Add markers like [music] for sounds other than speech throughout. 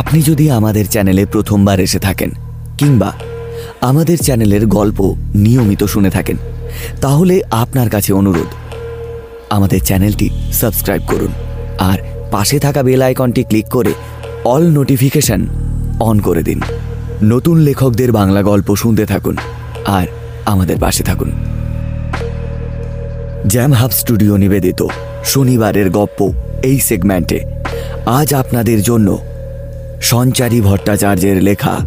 আপনি যদি আমাদের চ্যানেলে প্রথমবার এসে থাকেন, কিংবা আমাদের চ্যানেলের গল্প নিয়মিত শুনে থাকেন, তাহলে আপনার কাছে অনুরোধ, আমাদের চ্যানেলটি সাবস্ক্রাইব করুন আর পাশে থাকা বেল আইকনটি ক্লিক করে অল নোটিফিকেশন অন করে দিন। নতুন লেখকদের বাংলা গল্প শুনতে থাকুন আর আমাদের পাশে থাকুন। জ্যাম হাব স্টুডিও নিবেদিত শনিবারের গপ্প এই সেগমেন্টে। আজ আপনাদের জন্য সঞ্চারী ভট্টাচার্যের লেখা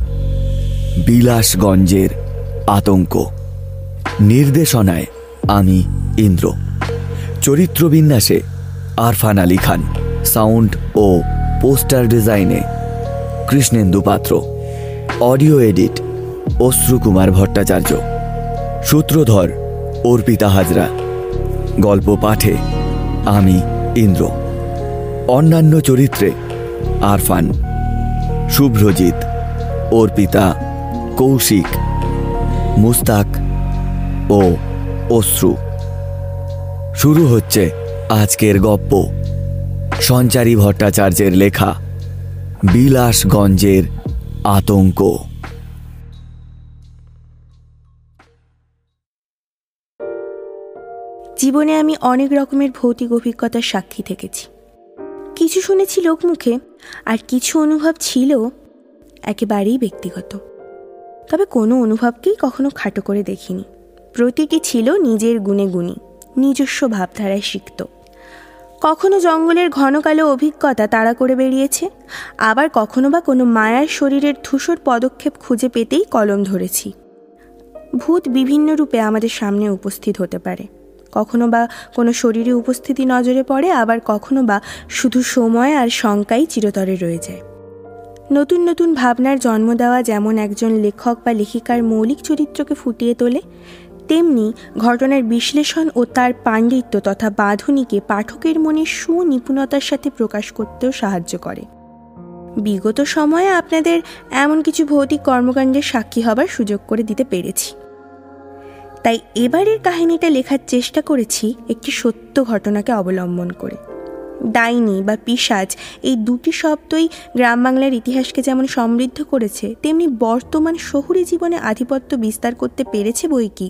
বিলাসগঞ্জের আতঙ্ক। নির্দেশনায় আমি ইন্দ্র। চরিত্রবিন্যাসে আরফান আলী খান। সাউন্ড ও পোস্টার ডিজাইনে কৃষ্ণেন্দু পাত্র। Audio edit Ashrukumar Bhattacharya. সূত্রধর অর্পিতা হাজরা। গল্প পাঠে আমি ইন্দ্র। অন্যান্য চরিত্রে আরফান শুভ্রজিৎ, অর্পিতা, কৌশিক, মুস্তাক ও অশ্রু। শুরু হচ্ছে আজকের গপ্প। সঞ্চারী ভট্টাচার্যের লেখা বিলাসগঞ্জের আতঙ্ক। জীবনে আমি অনেক রকমের ভৌতিক অভিজ্ঞতার সাক্ষী থেকেছি। কিছু শুনেছি লোকমুখে আর কিছু অনুভব ছিল একেবারেই ব্যক্তিগত। তবে কোনো অনুভবকেই কখনো খাটো করে দেখিনি। প্রতিটি ছিল নিজের গুণে গুণী, নিজস্ব ভাবধারায় শিখত কখনো জঙ্গলের ঘন কালো অভিজ্ঞতা তাড়া করে বেরিয়েছে, আবার কখনো বা কোনো মায়ার শরীরের ধূসর পদক্ষেপ খুঁজে পেতেই কলম ধরেছি। ভূত বিভিন্ন রূপে আমাদের সামনে উপস্থিত হতে পারে। কখনো বা কোনো শরীরে উপস্থিতি নজরে পড়ে, আবার কখনো বা শুধু সময় আর শঙ্কাই চিরতরে রয়ে যায়। নতুন নতুন ভাবনার জন্ম দেওয়া যেমন একজন লেখক বা লেখিকার মৌলিক চরিত্রকে ফুটিয়ে তোলে, তেমনি ঘটনার বিশ্লেষণ ও তার পাণ্ডিত্য তথা বাঁধুনিকে পাঠকের মনে সুনিপুণতার সাথে প্রকাশ করতেও সাহায্য করে। বিগত সময়ে আপনাদের এমন কিছু ভৌতিক কর্মকাণ্ডের সাক্ষী হবার সুযোগ করে দিতে পেরেছি। তাই এবারের কাহিনীটা লেখার চেষ্টা করেছি একটি সত্য ঘটনাকে অবলম্বন করে। ডাইনি বা পিসাজ এই দুটি শব্দই গ্রাম বাংলার ইতিহাসকে যেমন সমৃদ্ধ করেছে, তেমনি বর্তমান শহুরে জীবনে আধিপত্য বিস্তার করতে পেরেছে বই কি?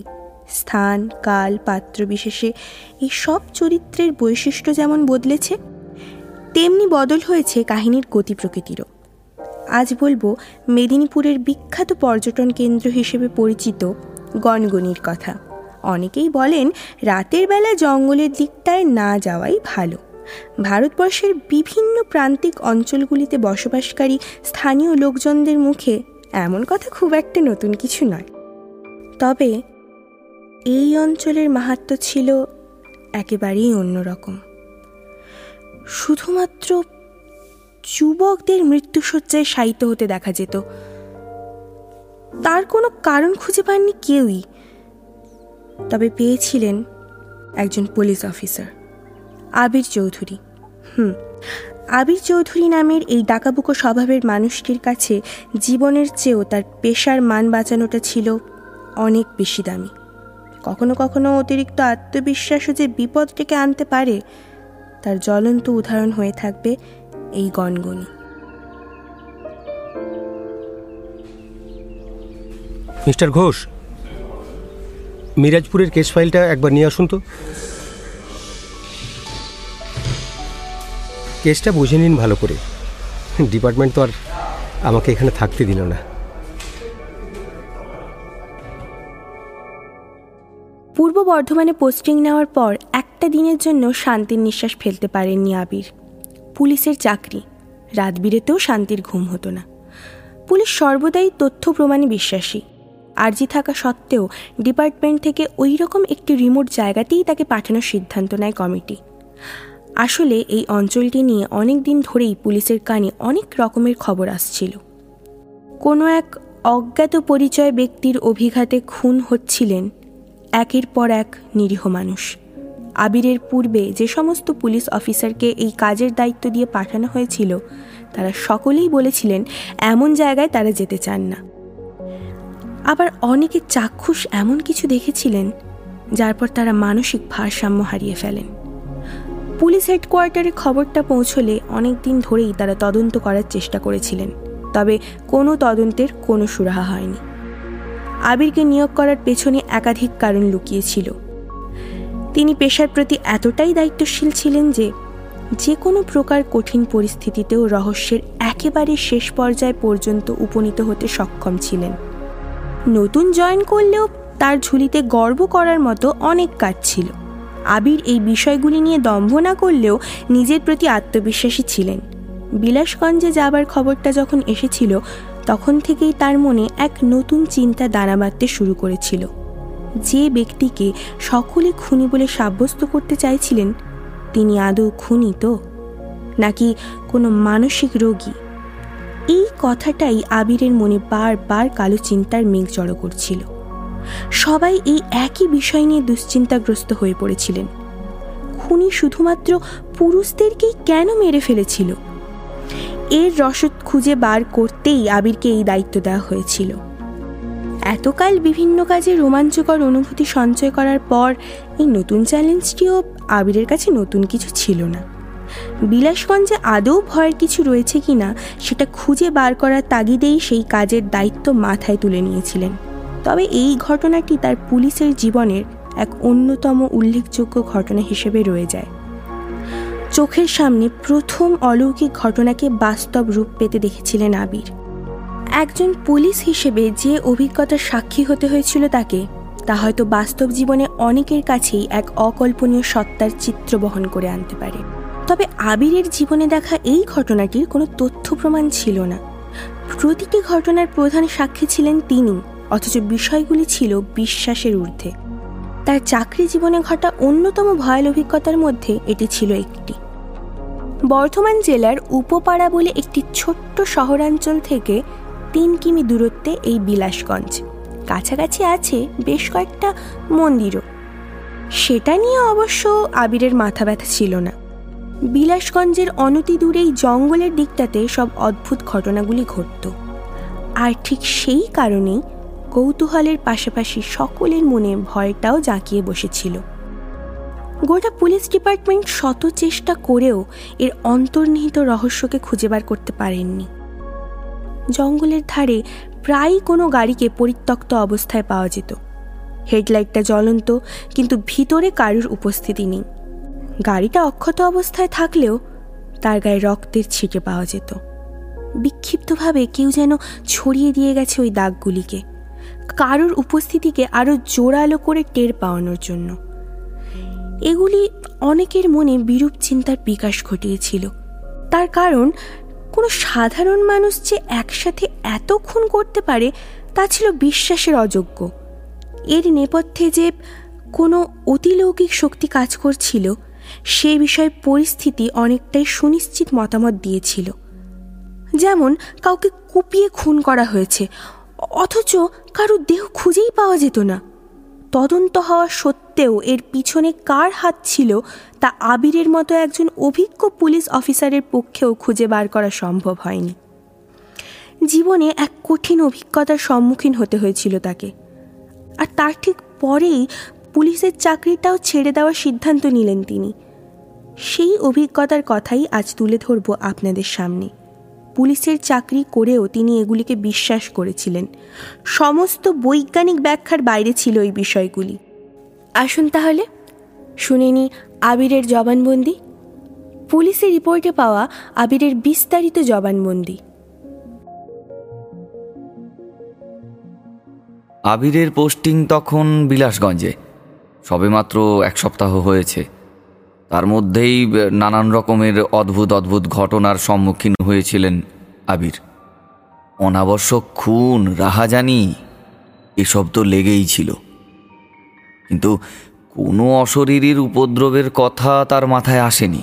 স্থান, কাল, পাত্র বিশেষে এই সব চরিত্রের বৈশিষ্ট্য যেমন বদলেছে, তেমনি বদল হয়েছে কাহিনীর গতি প্রকৃতিরও। আজ বলব, মেদিনীপুরের বিখ্যাত পর্যটন কেন্দ্র হিসেবে পরিচিত গনগনির কথা। অনেকেই বলেন, রাতের বেলা জঙ্গলের দিকটায় না যাওয়াই ভালো। ভারতবর্ষের বিভিন্ন প্রান্তিক অঞ্চলগুলিতে বসবাসকারী স্থানীয় লোকজনদের মুখে এমন কথা খুব একটা নতুন কিছু নয়। তবে এই অঞ্চলের মাহাত্ম ছিল একেবারেই অন্যরকম। শুধুমাত্র যুবকদের মৃত্যুসজ্জায় শায়িত হতে দেখা যেত। তার কোনো কারণ খুঁজে পাননি কেউই। তবে পেয়েছিলেন একজন পুলিশ অফিসার, আবির চৌধুরী। হুম, আবির চৌধুরী নামের এই ডাকাবুকো স্বভাবের মানুষটির কাছে জীবনের চেয়েও তার পেশার মান বাঁচানোটা ছিল অনেক বেশি দামি। কখনো কখনো অতিরিক্ত আত্মবিশ্বাসও যে বিপদ ডেকে আনতে পারে, তার জ্বলন্ত উদাহরণ হয়ে থাকবে এই গনগনি মিস্টার ঘোষ, মিরাজপুরের কেস ফাইলটা একবার নিয়ে আসুন তো। কেসটা বুঝে নিন ভালো করে। ডিপার্টমেন্ট তো আর আমাকে এখানে থাকতে দিল না। পূর্ব বর্ধমানে পোস্টিং নেওয়ার পর একটা দিনের জন্য শান্তির নিঃশ্বাস ফেলতে পারেননি আবির। পুলিশের চাকরি রাত বিরেতেও শান্তির ঘুম হতো না। পুলিশ সর্বদাই তথ্য প্রমাণে বিশ্বাসী। আর্জি থাকা সত্ত্বেও ডিপার্টমেন্ট থেকে ওই রকম একটি রিমোট জায়গাতেই তাকে পাঠানোর সিদ্ধান্ত নেয় কমিটি। আসলে এই অঞ্চলটি নিয়ে অনেক দিন ধরেই পুলিশের কানে অনেক রকমের খবর আসছিল। কোনো এক অজ্ঞাত পরিচয় ব্যক্তির অভিঘাতে খুন হচ্ছিলেন একের পর এক নিরীহ মানুষ। আবিরের পূর্বে যে সমস্ত পুলিশ অফিসারকে এই কাজের দায়িত্ব দিয়ে পাঠানো হয়েছিল, তারা সকলেই বলেছিলেন, এমন জায়গায় তারা যেতে চান না। আবার অনেকে চাক্ষুষ এমন কিছু দেখেছিলেন, যার পর তারা মানসিক ভারসাম্য হারিয়ে ফেলেন। পুলিশ হেডকোয়ার্টারে খবরটা পৌঁছলে অনেক দিন ধরেই তারা তদন্ত করার চেষ্টা করেছিলেন, তবে কোনো তদন্তের কোনো সুরাহা হয়নি। আবিরকে নিয়োগ করার পেছনে একাধিক কারণ লুকিয়েছিল। তিনি পেশার প্রতি এতটাই দায়িত্বশীল ছিলেন যে যে কোনো প্রকার কঠিন পরিস্থিতিতেও রহস্যের একেবারে শেষ পর্যায় পর্যন্ত উপনীত হতে সক্ষম ছিলেন। নতুন জয়েন করলেও তার ঝুলিতে গর্ব করার মতো অনেক কাজ ছিল। আবির এই বিষয়গুলি নিয়ে দম্ভ না করলেও নিজের প্রতি আত্মবিশ্বাসী ছিলেন। বিলাসগঞ্জে যাবার খবরটা যখন এসেছিল, তখন থেকেই তার মনে এক নতুন চিন্তা দানা বাঁধতে শুরু করেছিল। যে ব্যক্তিকে সকলে খুনি বলে সাব্যস্ত করতে চাইছিলেন, তিনি আদৌ খুনি তো? নাকি কোনো মানসিক রোগী? এই কথাটাই আবিরের মনে বারবার কালো চিন্তার মেঘ জড়ো করছিল। সবাই এই একই বিষয় নিয়ে দুশ্চিন্তাগ্রস্ত হয়ে পড়েছিলেন। খুনি শুধুমাত্র পুরুষদেরকেই কেন মেরে ফেলেছিল? এর রসদ খুঁজে বার করতেই আবিরকে এই দায়িত্ব দেওয়া হয়েছিল। এতকাল বিভিন্ন কাজে রোমাঞ্চকর অনুভূতি সঞ্চয় করার পর এই নতুন চ্যালেঞ্জটিও আবিরের কাছে নতুন কিছু ছিল না। বিলাসগঞ্জে আদৌ ভয়ের কিছু রয়েছে কিনা সেটা খুঁজে বার করার তাগিদেই সেই কাজের দায়িত্ব মাথায় তুলে নিয়েছিলেন। তবে এই ঘটনাটি তার পুলিশের জীবনের এক অন্যতম উল্লেখযোগ্য ঘটনা হিসেবে রয়ে যায়। চোখের সামনে প্রথম অলৌকিক ঘটনাকে বাস্তব রূপ পেতে দেখেছিলেন আবির। একজন পুলিশ হিসেবে যে অভিজ্ঞতার সাক্ষী হতে হয়েছিল তাকে, তা হয়তো বাস্তব জীবনে অনেকের কাছেই এক অকল্পনীয় সত্তার চিত্র বহন করে আনতে পারে। তবে আবিরের জীবনে দেখা এই ঘটনাটির কোনো তথ্য প্রমাণ ছিল না। প্রতিটি ঘটনার প্রধান সাক্ষী ছিলেন তিনি, অথচ বিষয়গুলি ছিল বিশ্বাসের ঊর্ধ্বে। তার চাকরি জীবনে ঘটা অন্যতম ভয়াল অভিজ্ঞতার মধ্যে এটি ছিল একটি। বর্ধমান জেলার উপপাড়া বলে একটি ছোট্ট শহরাঞ্চল থেকে তিন কিমি দূরত্বে এই বিলাসগঞ্জ। কাছাকাছি আছে বেশ কয়েকটা মন্দিরও। সেটা নিয়ে অবশ্য আবিরের মাথা ব্যথা ছিল না। বিলাসগঞ্জের অনতি দূরেই জঙ্গলের দিকটাতে সব অদ্ভুত ঘটনাগুলি ঘটত। আর ঠিক সেই কারণেই কৌতূহলের পাশাপাশি সকলের মনে ভয়টাও জাঁকিয়ে বসেছিল। গোটা পুলিশ ডিপার্টমেন্ট শত চেষ্টা করেও এর অন্তর্নিহিত রহস্যকে খুঁজে বার করতে পারেননি। জঙ্গলের ধারে প্রায়ই কোনো গাড়িকে পরিত্যক্ত অবস্থায় পাওয়া যেত। হেডলাইটটা জ্বলন্ত, কিন্তু ভিতরে কারুর উপস্থিতি নেই। গাড়িটা অক্ষত অবস্থায় থাকলেও তার গায়ে রক্তের ছিটে পাওয়া যেত। বিক্ষিপ্তভাবে কেউ যেন ছড়িয়ে দিয়ে গেছে ওই দাগগুলিকে। কারোর উপস্থিতিকে আরও জোরালো করে টের পাওয়ানোর জন্য। এগুলি অনেকের মনে বিরূপ চিন্তার বিকাশ ঘটিয়েছিল। তার কারণ, কোনো সাধারণ মানুষ যে একসাথে এত খুন করতে পারে, তা ছিল বিশ্বাসের অযোগ্য। এর নেপথ্যে যে কোনো অতিলৌকিক শক্তি কাজ করছিল সে বিষয়ে পরিস্থিতি অনেকটাই সুনিশ্চিত মতামত দিয়েছিল। যেমন, কাউকে কুপিয়ে খুন করা হয়েছে, অথচ কারও দেহ খুঁজেই পাওয়া যেত না। তদন্ত হওয়া সত্ত্বেও এর পিছনে কার হাত ছিল, তা আবিরের মতো একজন অভিজ্ঞ পুলিশ অফিসারের পক্ষেও খুঁজে বার করা সম্ভব হয়নি। জীবনে এক কঠিন অভিজ্ঞতার সম্মুখীন হতে হয়েছিল তাকে। আর তার ঠিক পরেই পুলিশের চাকরিটাও ছেড়ে দেওয়ার সিদ্ধান্ত নিলেন তিনি। সেই অভিজ্ঞতার কথাই আজ তুলে ধরব আপনাদের সামনে। পুলিশের চাকরি করেও তিনি এগুলিকে বিশ্বাস করেছিলেন। সমস্ত বৈজ্ঞানিক ব্যাখ্যার বাইরে ছিল এই বিষয়গুলি। আসুন তাহলে, শুনে নি আবিরের জবানবন্দি। পুলিশের রিপোর্টে পাওয়া আবিরের বিস্তারিত জবানবন্দি। আবিরের পোস্টিং তখন বিলাসগঞ্জে। সবেমাত্র এক সপ্তাহ হয়েছে। তার মধ্যেই নানান রকমের অদ্ভুত অদ্ভুত ঘটনার সম্মুখীন হয়েছিলেন আবির। অনাবশ্যক খুন, রাহাজানি, এসব তো লেগেই ছিল। কিন্তু কোনো অশরীরীর উপদ্রবের কথা তার মাথায় আসেনি।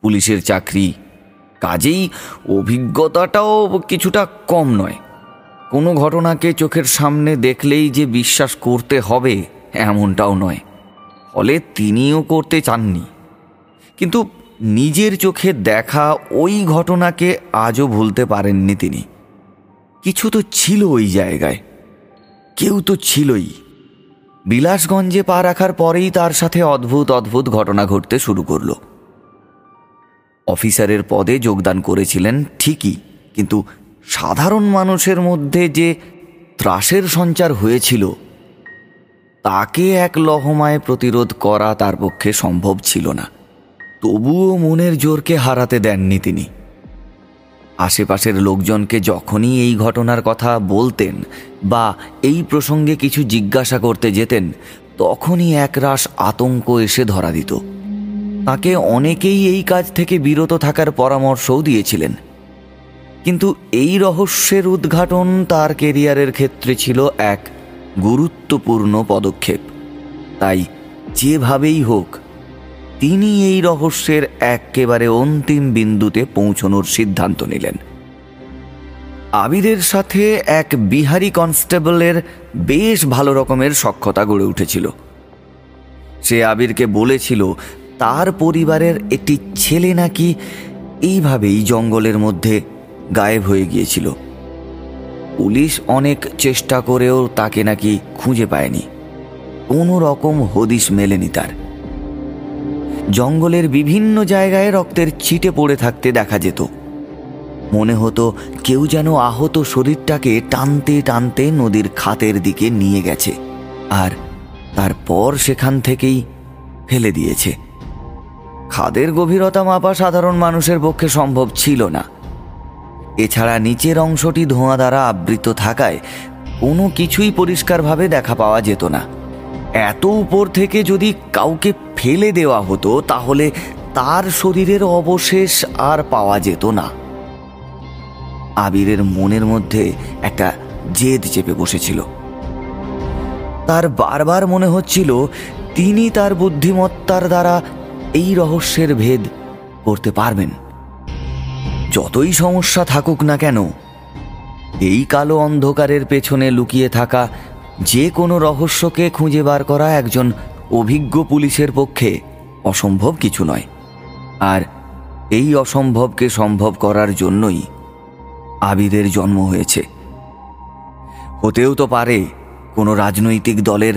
পুলিশের চাকরি কাজেই অভিজ্ঞতাটাও কিছুটা কম নয়। কোনো ঘটনাকে চোখের সামনে দেখলেই যে বিশ্বাস করতে হবে, এমনটাও নয়। ফলে তিনিও করতে চাননি। কিন্তু নিজের চোখে দেখা ওই ঘটনাকে আজও ভুলতে পারেননি তিনি। কিছু তো ছিল ওই জায়গায়। কেউ তো ছিলই। বিলাসগঞ্জে পা রাখার পরেই তার সাথে অদ্ভুত অদ্ভুত ঘটনা ঘটতে শুরু করল। অফিসারের পদে যোগদান করেছিলেন ঠিকই, কিন্তু সাধারণ মানুষের মধ্যে যে ত্রাসের সঞ্চার হয়েছিল, তাকে এক লহমায় প্রতিরোধ করা তার পক্ষে সম্ভব ছিল না। তবুও মনের জোরকে হারাতে দেননি তিনি। আশেপাশের লোকজনকে যখনই এই ঘটনার কথা বলতেন বা এই প্রসঙ্গে কিছু জিজ্ঞাসা করতে যেতেন, তখনই একরাশ আতঙ্ক এসে ধরা দিত। তাকে অনেকেই এই কাজ থেকে বিরত থাকার পরামর্শও দিয়েছিলেন। কিন্তু এই রহস্যের উদ্ঘাটন তার কেরিয়ারের ক্ষেত্রে ছিল এক গুরুত্বপূর্ণ পদক্ষেপ। তাই যেভাবেই হোক, তিনি এই রহস্যের একেবারে অন্তিম বিন্দুতে পৌঁছনোর সিদ্ধান্ত নিলেন। আবিরের সাথে এক বিহারি কনস্টেবলের বেশ ভালো রকমের সক্ষতা গড়ে উঠেছিল। সে আবিরকে বলেছিল, তার পরিবারের একটি ছেলে নাকি এইভাবেই জঙ্গলের মধ্যে গায়েব হয়ে গিয়েছিল। পুলিশ অনেক চেষ্টা করেও তাকে নাকি খুঁজে পায়নি। কোনো রকম হদিশ মেলেনি তার। জঙ্গলের বিভিন্ন জায়গায় রক্তের ছিটে পড়ে থাকতে দেখা যেত। মনে হতো কেউ যেন আহত শরীরটাকে টানতে টানতে নদীর খাতের দিকে নিয়ে গেছে আর তারপর সেখান থেকেই ফেলে দিয়েছে। খাদের গভীরতা মাপা সাধারণ মানুষের পক্ষে সম্ভব ছিল না। এছাড়া নিচের অংশটি ধোঁয়া দ্বারা আবৃত থাকায় কোনো কিছুই পরিষ্কারভাবে দেখা পাওয়া যেত না। এত উপর থেকে যদি কাউকে ফেলে দেওয়া হতো, তাহলে তার শরীরের অবশেষ আর পাওয়া যেত না। আবিরের মনের মধ্যে একটা জেদ চেপে বসেছিল। তার বারবার মনে হচ্ছিল তিনি তার বুদ্ধিমত্তার দ্বারা এই রহস্যের ভেদ করতে পারবেন। যতই সমস্যা থাকুক না কেন, এই কালো অন্ধকারের পেছনে লুকিয়ে থাকা যে কোনো রহস্যকে খুঁজে বার করা একজন অভিজ্ঞ পুলিশের পক্ষে অসম্ভব কিছু নয়। আর এই অসম্ভবকে সম্ভব করার জন্যই আবিদের জন্ম হয়েছে। হতেও তো পারে কোনো রাজনৈতিক দলের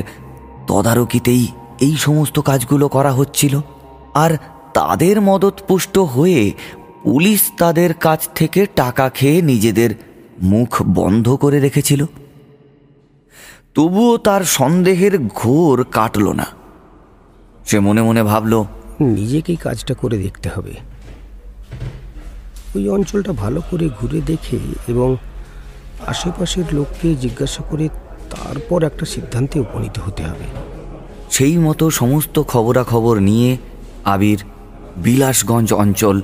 তদারকিতেই এই সমস্ত কাজগুলো করা হচ্ছিল, আর তাদের মদতপুষ্ট হয়ে পুলিশ তাদের কাছ থেকে টাকা খেয়ে নিজেদের মুখ বন্ধ করে রেখেছিল। তবুও তার সন্দেহের ঘোর কাটল না। সে মনে মনে ভাবল নিজেকেই কাজটা করে দেখতে হবে। ওই অঞ্চলটা ভালো করে ঘুরে দেখে এবং আশেপাশের লোককে জিজ্ঞাসা করে তারপর একটা সিদ্ধান্তে উপনীত হতে হবে। সেই মতো সমস্ত খবরাখবর নিয়ে আবির বিলাসগঞ্জ অঞ্চল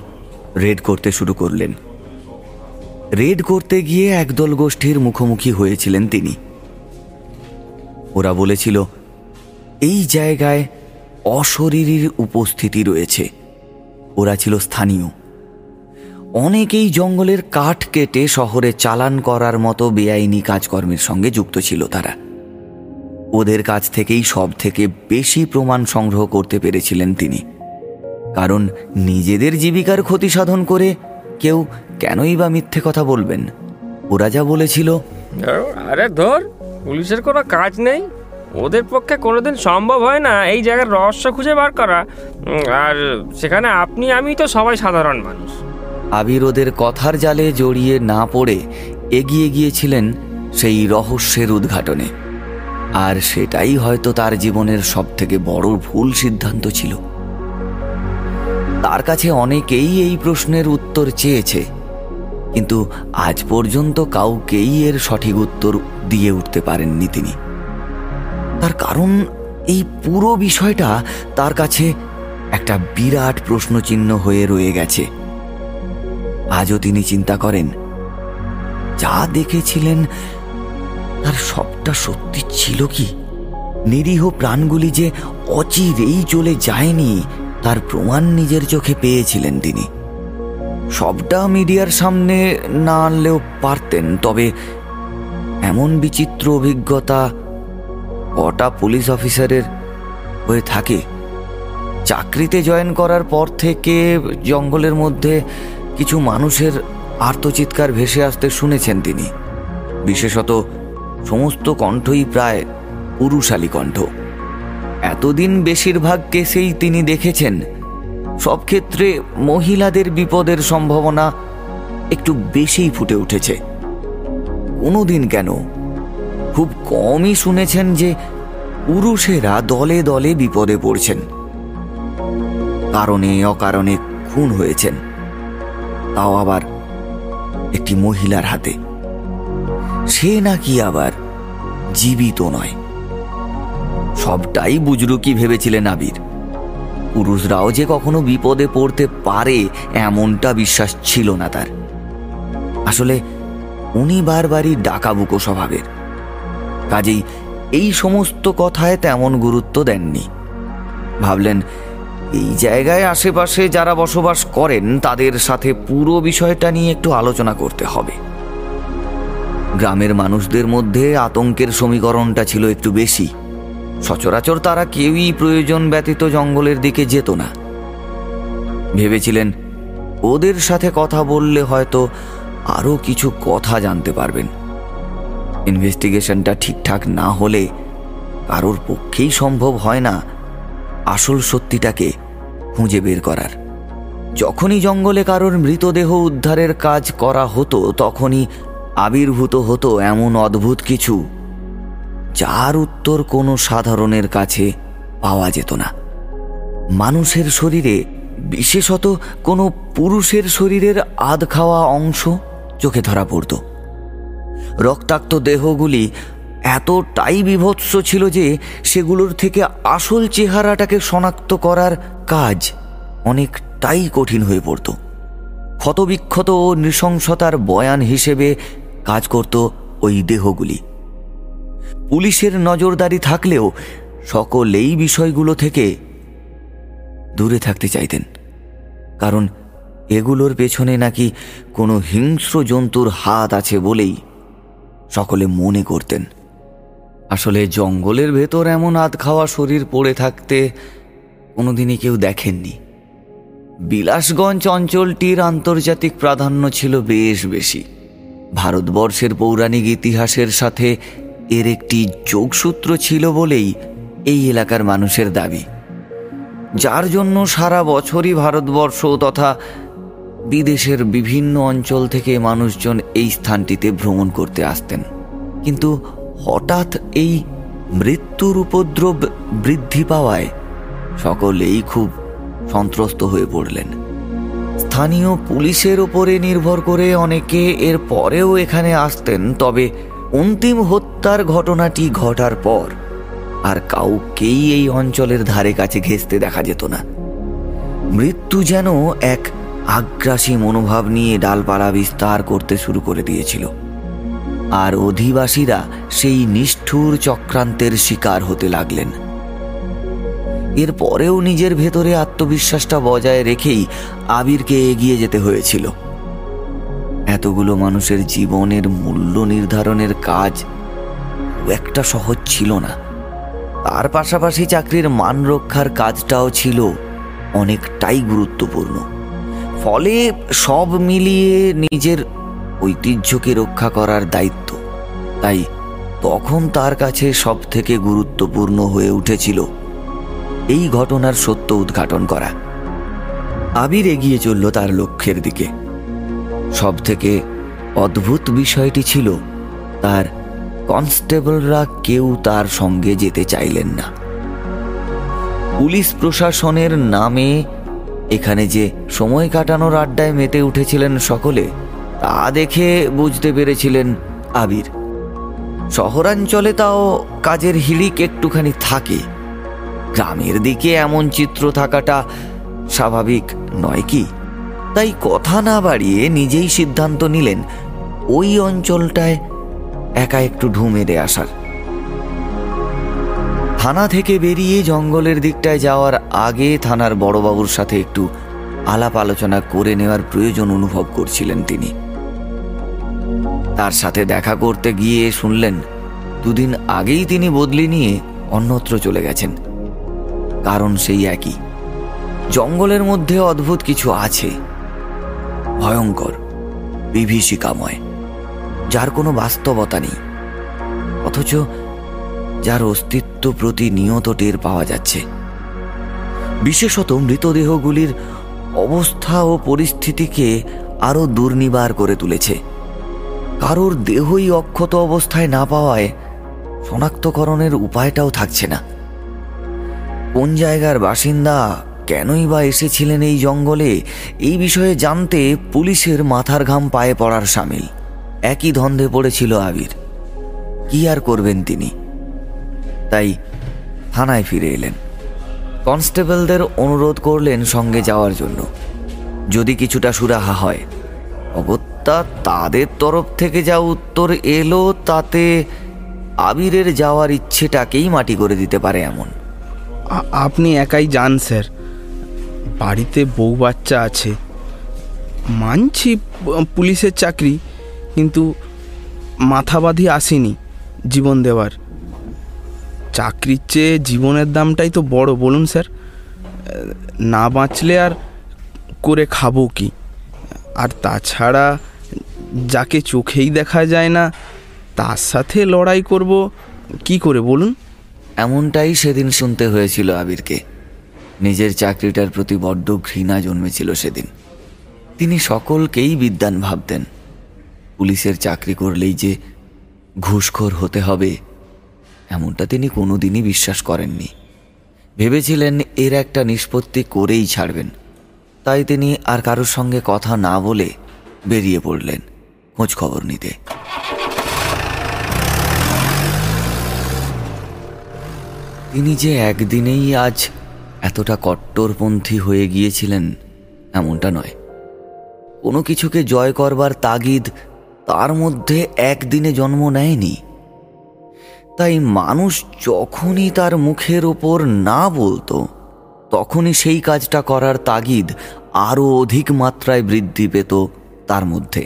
রেড করতে শুরু করলেন। রেড করতে গিয়ে একদল গোষ্ঠীর মুখোমুখি হয়েছিলেন তিনি। ওরা বলেছিল, এই জায়গায় অশরীরীর উপস্থিতি রয়েছে। ওরা ছিল স্থানীয়। অনেকেই জঙ্গলের কাঠ কেটে শহরে চালান করার মতো বেআইনি কাজকর্মের সঙ্গে যুক্ত ছিল তারা। ওদের কাছ থেকেই সব থেকে বেশি প্রমাণ সংগ্রহ করতে পেরেছিলেন তিনি। কারণ নিজেদের জীবিকার ক্ষতি সাধন করে কেউ কেনই বা মিথ্যে কথা বলবেন। ওরা যা বলেছিল। আরে ধর পুলিশের কোনো কাজ নেই। ওদের পক্ষে কোনোদিন সম্ভব হয় না এই জায়গার রহস্য খুঁজে বার করা। আর সেখানে আপনি আমি তো সবাই সাধারণ মানুষ। আবির ওদের কথার জালে জড়িয়ে না পড়ে এগিয়ে গিয়েছিলেন সেই রহস্যের উদ্ঘাটনে। আর সেটাই হয়তো তার জীবনের সবথেকে বড় ভুল সিদ্ধান্ত ছিল। তার কাছে অনেকেই এই প্রশ্নের উত্তর চেয়েছে। কিন্তু আজ পর্যন্ত কাউকেই এর সঠিক উত্তর দিয়ে উঠতে পারেননি তিনি। তার কারণ, এই পুরো বিষয়টা তার কাছে একটা বিরাট প্রশ্নচিহ্ন হয়ে রয়ে গেছে। আজও তিনি চিন্তা করেন, যা দেখেছিলেন, তার সবটা সত্যি ছিল কি? নিরীহ প্রাণগুলি যে অচিরেই চলে যায়নি তার প্রমাণ নিজের চোখে পেয়েছিলেন তিনি। সবটা মিডিয়ার সামনে না আনলেও পারতেন, তবে এমন বিচিত্র অভিজ্ঞতা কটা পুলিশ অফিসারের হয়ে থাকে। চাকরিতে জয়েন করার পর থেকে জঙ্গলের মধ্যে কিছু মানুষের আর্তচিৎকার ভেসে আসতে শুনেছেন তিনি। বিশেষত সমস্ত কণ্ঠই প্রায় পুরুষালী কণ্ঠ। এতদিন বেশিরভাগ কেসেই তিনি দেখেছেন। সব ক্ষেত্রে মহিলাদের বিপদের সম্ভাবনা একটু বেশিই ফুটে উঠেছে। কোনোদিন কেন? খুব কমই শুনেছেন যে পুরুষেরা দলে দলে বিপদে পড়ছেন। কারণে অকারণে খুন হয়েছেন। তাও আবার একটি মহিলার হাতে। সে নাকি আবার জীবিত নয়। সবটাই বুজরুকি ভেবেছিলেন আবির। পুরুষরাও যে কখনো বিপদে পড়তে পারে, এমনটা বিশ্বাস ছিল না তার। আসলে উনি বারবারই ডাকাবুকো স্বভাবের। কাজেই এই সমস্ত কথায় তেমন গুরুত্ব দেননি। ভাবলেন, এই জায়গায় আশেপাশে যারা বসবাস করেন, তাদের সাথে পুরো বিষয়টা নিয়ে একটু আলোচনা করতে হবে। গ্রামের মানুষদের মধ্যে আতঙ্কের সমীকরণটা ছিল একটু বেশি। সচরাচর তারা কেউই প্রয়োজন ব্যতীত জঙ্গলের দিকে যেত না। ভেবেছিলেন, ওদের সাথে কথা বললে হয়তো আরও কিছু কথা জানতে পারবেন। ইনভেস্টিগেশনটা ঠিকঠাক না হলে কারোর পক্ষেই সম্ভব হয় না আসল সত্যিটাকে খুঁজে বের করার। যখনই জঙ্গলে কারোর মৃতদেহ উদ্ধারের কাজ করা হতো, তখনই আবির্ভূত হতো এমন অদ্ভুত কিছু। যার উত্তর কোনো সাধারণের কাছে পাওয়া যেত না। মানুষের শরীরে, বিশেষত কোনো পুরুষের শরীরের আধ খাওয়া অংশ চোখে ধরা পড়ত। রক্তাক্ত দেহগুলি এতটাই বিভৎস ছিল যে সেগুলোর থেকে আসল চেহারাটাকে শনাক্ত করার কাজ অনেকটাই কঠিন হয়ে পড়ত। ক্ষতবিক্ষত ও নৃশংসতার বয়ান হিসেবে কাজ করত ওই দেহগুলি। পুলিশের নজরদারি থাকলেও সকলেই বিষয়গুলো থেকে দূরে থাকতে চাইতেন। কারণ এগুলোর পেছনে নাকি কোনো হিংস্র জন্তুর হাত আছে বলেই সকলে মনে করতেন। আসলে জঙ্গলের ভেতর এমন আধ খাওয়া শরীর পড়ে থাকতে কোনোদিনই কেউ দেখেননি। বিলাসগঞ্জ অঞ্চলটির আন্তর্জাতিক প্রাধান্য ছিল বেশ বেশি। ভারতবর্ষের পৌরাণিক ইতিহাসের সাথে এর একটি যোগসূত্র ছিল বলেই এই এলাকার মানুষের দাবি। যার জন্য সারা বছরই ভারতবর্ষ তথা বিদেশের বিভিন্ন অঞ্চল থেকে মানুষজন এই স্থানটিতে ভ্রমণ করতে আসতেন। কিন্তু হঠাৎ এই মৃত্যুর উপদ্রব বৃদ্ধি পাওয়ায় সকলেই খুব সন্ত্রস্ত হয়ে পড়লেন। স্থানীয় পুলিশের ওপরে নির্ভর করে অনেকে এর পরেও এখানে আসতেন, তবে অন্তিম হত্যার ঘটনাটি ঘটার পর আর কাউকেই এই অঞ্চলের ধারে কাছে ঘেঁচতে দেখা যেত না। মৃত্যু যেন এক আগ্রাসী মনোভাব নিয়ে ডালপালা বিস্তার করতে শুরু করে দিয়েছিল। আর অধিবাসীরা সেই নিষ্ঠুর চক্রান্তের শিকার হতে লাগলেন। এর পরেও নিজের ভেতরে আত্মবিশ্বাসটা বজায় রেখেই আবিরকে এগিয়ে যেতে হয়েছিল। এতগুলো মানুষের জীবনের মূল্য নির্ধারণের কাজ একটা সহজ ছিল না। তার পাশাপাশি চাকরির মান রক্ষার কাজটাও ছিল অনেকটাই গুরুত্বপূর্ণ। ফলে সব মিলিয়ে নিজের ঐতিহ্যকে রক্ষা করার দায়িত্ব। তাই তখন তার কাছে সব থেকে গুরুত্বপূর্ণ হয়ে উঠেছিল এই ঘটনার সত্য উদ্ঘাটন করা। আবির এগিয়ে চলল তার লক্ষ্যের দিকে। সব থেকে অদ্ভুত বিষয়টি ছিল, তার কনস্টেবলরা কেউ তার সঙ্গে যেতে চাইলেন না। পুলিশ প্রশাসনের নামে এখানে যে সময় কাটানোর আড্ডায় মেতে উঠেছিলেন সকলে, তা দেখে বুঝতে পেরেছিলেন আবির। শহরাঞ্চলে তাও কাজের হিড়িক একটুখানি থাকে। গ্রামের দিকে এমন চিত্র থাকাটা স্বাভাবিক নয় কি? তাই কথা না বাড়িয়ে নিজেই সিদ্ধান্ত নিলেন ওই অঞ্চলটায় একা একটু ঢু মেরে আসার। থানা থেকে বেরিয়ে জঙ্গলের দিকটায় যাওয়ার আগে থানার বড়বাবুর সাথে একটু আলাপ আলোচনা করে নেওয়ার প্রয়োজন অনুভব করছিলেন তিনি। তার সাথে দেখা করতে গিয়ে শুনলেন, দুদিন আগেই তিনি বদলি নিয়ে অন্যত্র চলে গেছেন। কারণ সেই একই। জঙ্গলের মধ্যে অদ্ভুত কিছু আছে। ভয়ঙ্কর, বিভীষিকাময়, যার কোনো বাস্তবতা নেই। অথচ যার অস্তিত্ব প্রতিনিয়ত টের পাওয়া যাচ্ছে। বিশেষত মৃতদেহগুলির অবস্থা ও পরিস্থিতিকে আরও দুর্নিবার করে তুলেছে। কারোর দেহই অক্ষত অবস্থায় না পাওয়ায় শনাক্তকরণের উপায়টাও থাকছে না। কোন জায়গার বাসিন্দা কেনই বা এসেছিলেন এই জঙ্গলে? এই বিষয়ে জানতে পুলিশের মাথার ঘাম পায়ে পড়ার সামিল। একই ধন্দে পড়েছিল আবির। কি আর করবেন তিনি? তাই থানায় ফিরে এলেন। কনস্টেবলদের অনুরোধ করলেন সঙ্গে যাওয়ার জন্য। যদি কিছুটা সুরাহা হয়। অগত্যা তাদের তরফ থেকে যা উত্তর এলো, তাতে আবিরের যাওয়ার ইচ্ছেটাকেই মাটি করে দিতে পারে এমন। আপনি একাই যান, স্যার। বাড়িতে বউ বাচ্চা আছে। মানছি পুলিশের চাকরি, কিন্তু মাথা বাঁধি আসেনি জীবন দেওয়ার। চাকরির চেয়ে জীবনের দামটাই তো বড়, বলুন স্যার। না বাঁচলে আর করে খাব কি? আর তাছাড়া যাকে চোখেই দেখা যায় না, তার সাথে লড়াই করব কি করে, বলুন? এমনটাই সেদিন শুনতে হয়েছিল আবিরকে। নিজের চাকরিটার প্রতি বড্ড ঘৃণা জন্মেছিল সেদিন। তিনি সকলকেই বিদ্যান ভাবতেন। পুলিশের চাকরি করলেই যে ঘুষখোর হতে হবে, এমনটা তিনি কোনোদিনই বিশ্বাস করেননি। ভেবেছিলেন এর একটা নিষ্পত্তি করেই ছাড়বেন। তাই তিনি আর কারোর সঙ্গে কথা না বলে বেরিয়ে পড়লেন খোঁজ খবর নিতে। তিনি যে একদিনেই আজ এতটা কট্টরপন্থী হয়ে গিয়েছিলেন এমনটা নয়। কোনো কিছুকে জয় করবার তাগিদ তার মধ্যে একদিনে জন্ম নেয়নি। তাই মানুষ যখনই তার মুখের ওপর না বলতো, তখনই সেই কাজটা করার তাগিদ আরও অধিক মাত্রায় বৃদ্ধি পেত তার মধ্যে।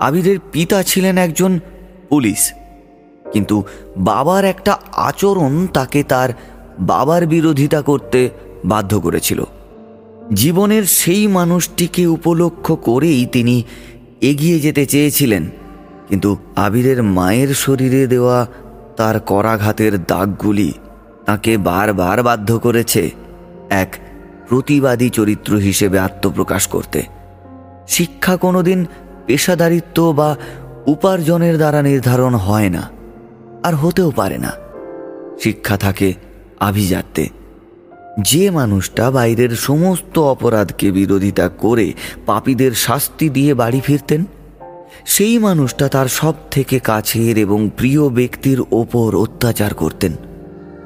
আবিরের পিতা ছিলেন একজন পুলিশ, কিন্তু বাবার একটা আচরণ তাকে তার বাবার বিরোধিতা করতে বাধ্য করেছিল। জীবনের সেই মানুষটিকে উপলক্ষ করেই তিনি এগিয়ে যেতে চেয়েছিলেন, কিন্তু আবিরের মায়ের শরীরে দেওয়া তার করাঘাতের দাগগুলি তাকে বারবার বাধ্য করেছে এক প্রতিবাদী চরিত্র হিসেবে আত্মপ্রকাশ করতে। শিক্ষা কোনোদিন পেশাদারিত্ব বা উপার্জনের দ্বারা নির্ধারণ হয় না, আর হতেও পারে না। শিক্ষা থাকে আভিজাত্যে। যে মানুষটা বাইরের সমস্ত অপরাধকে বিরোধিতা করে পাপীদের শাস্তি দিয়ে বাড়ি ফিরতেন, সেই মানুষটা তার সব থেকে কাছের এবং প্রিয় ব্যক্তির ওপর অত্যাচার করতেন।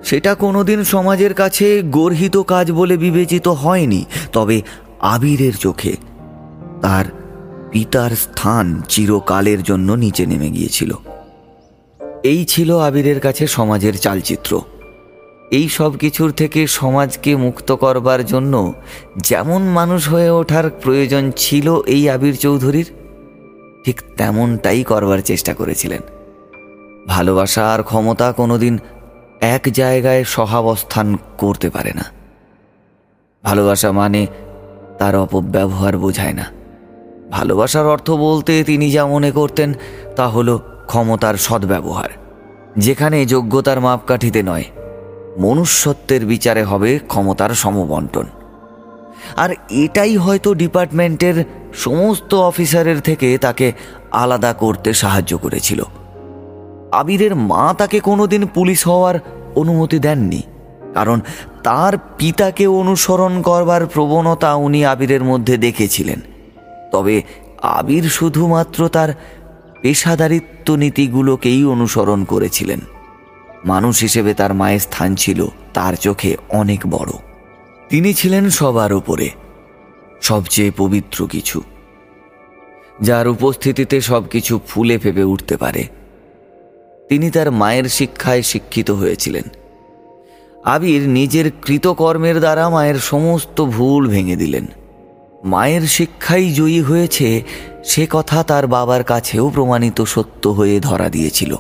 সেটা কোনোদিন সমাজের কাছে গর্হিত কাজ বলে বিবেচিত হয়নি, তবে আবিরের চোখে তার পিতার স্থান চিরকালের জন্য নিচে নেমে গিয়েছিল। এই ছিল আবিরের কাছে সমাজের চালচিত্র। এই সব কিছুর থেকে সমাজকে মুক্ত করবার জন্য যেমন মানুষ হয়ে ওঠার প্রয়োজন ছিল এই আবির চৌধুরীর, ঠিক তেমনটাই করবার চেষ্টা করেছিলেন। ভালোবাসা আর ক্ষমতা কোনোদিন এক জায়গায় সহাবস্থান করতে পারে না। ভালোবাসা মানে তার অপব্যবহার বোঝায় না। ভালোবাসার অর্থ বলতে তিনি যা মনে করতেন তা হলো ক্ষমতার সদ্ব্যবহার, যেখানে যোগ্যতার মাপকাঠিতে নয়। মনুষ্যত্বের বিচারে হবে ক্ষমতার সমবন্টন। আর এটাই হয়তো ডিপার্টমেন্টের সমস্ত অফিসারের থেকে তাকে আলাদা করতে সাহায্য করেছিল। আবিরের মা তাকে কোনোদিন পুলিশ হওয়ার অনুমতি দেননি, কারণ তার পিতাকে অনুসরণ করবার প্রবণতা উনি আবিরের মধ্যে দেখেছিলেন। তবে আবির শুধুমাত্র তার পেশাদারিত্ব নীতিগুলোকেই অনুসরণ করেছিলেন। মানুষ হিসেবে তার মায়ের স্থান ছিল তার চোখে অনেক বড়। তিনি ছিলেন সবার উপরে, সবচেয়ে পবিত্র কিছু, যার উপস্থিতিতে সব কিছু ফুলে ফেপে উঠতে পারে। তিনি তার মায়ের শিক্ষায় শিক্ষিত হয়েছিলেন। আবির নিজের কৃতকর্মের দ্বারা মায়ের সমস্ত ভুল ভেঙে দিলেন। মায়ের শিক্ষাই জয়ী হয়েছে, সে কথা তার বাবার কাছেও প্রমাণিত সত্য হয়ে ধরা দিয়েছিল।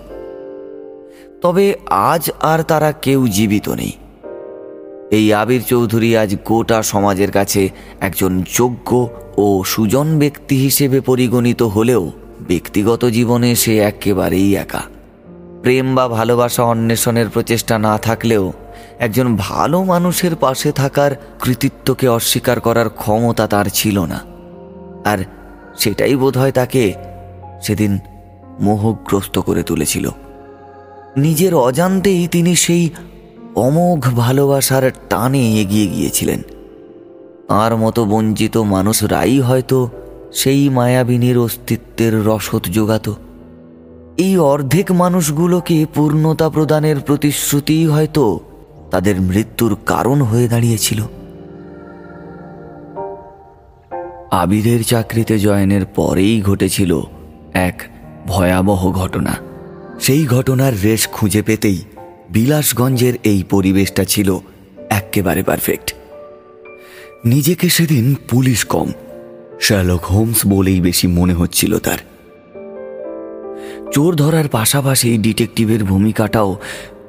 তবে আজ আর তারা কেউ জীবিত নেই। এই আবির চৌধুরী আজ গোটা সমাজের কাছে একজন যোগ্য ও সুজন ব্যক্তি হিসেবে পরিগণিত হলেও ব্যক্তিগত জীবনে সে একেবারেই একা। প্রেম বা ভালোবাসা অন্বেষণের প্রচেষ্টা না থাকলেও একজন ভালো মানুষের পাশে থাকার কৃতিত্বকে অস্বীকার করার ক্ষমতা তার ছিল না। আর সেটাই বোধহয় তাকে সেদিন মোহগ্রস্ত করে তুলেছিল। নিজের অজান্তেই তিনি সেই অমোঘ ভালোবাসার টানে এগিয়ে গিয়েছিলেন। আর মতো বঞ্চিত মানুষরাই হয়তো সেই মায়াবিনীর অস্তিত্বের রসদ যোগাত। এই অর্ধেক মানুষগুলোকে পূর্ণতা প্রদানের প্রতিশ্রুতিই হয়তো তাদের মৃত্যুর কারণ হয়ে দাঁড়িয়েছিল। আবিরের চাকরিতে জয়েনের পরেই ঘটেছিল এক ভয়াবহ ঘটনা। সেই ঘটনার রেশ খুঁজে পেতেই বিলাসগঞ্জের এই পরিবেশটা ছিল এক্কেবারে পারফেক্ট নিজেকে সেদিন পুলিশ কম শ্যালক হোমস বলেই বেশি মনে হচ্ছিল তার। চোর ধরার পাশাপাশি ডিটেকটিভের ভূমিকাটাও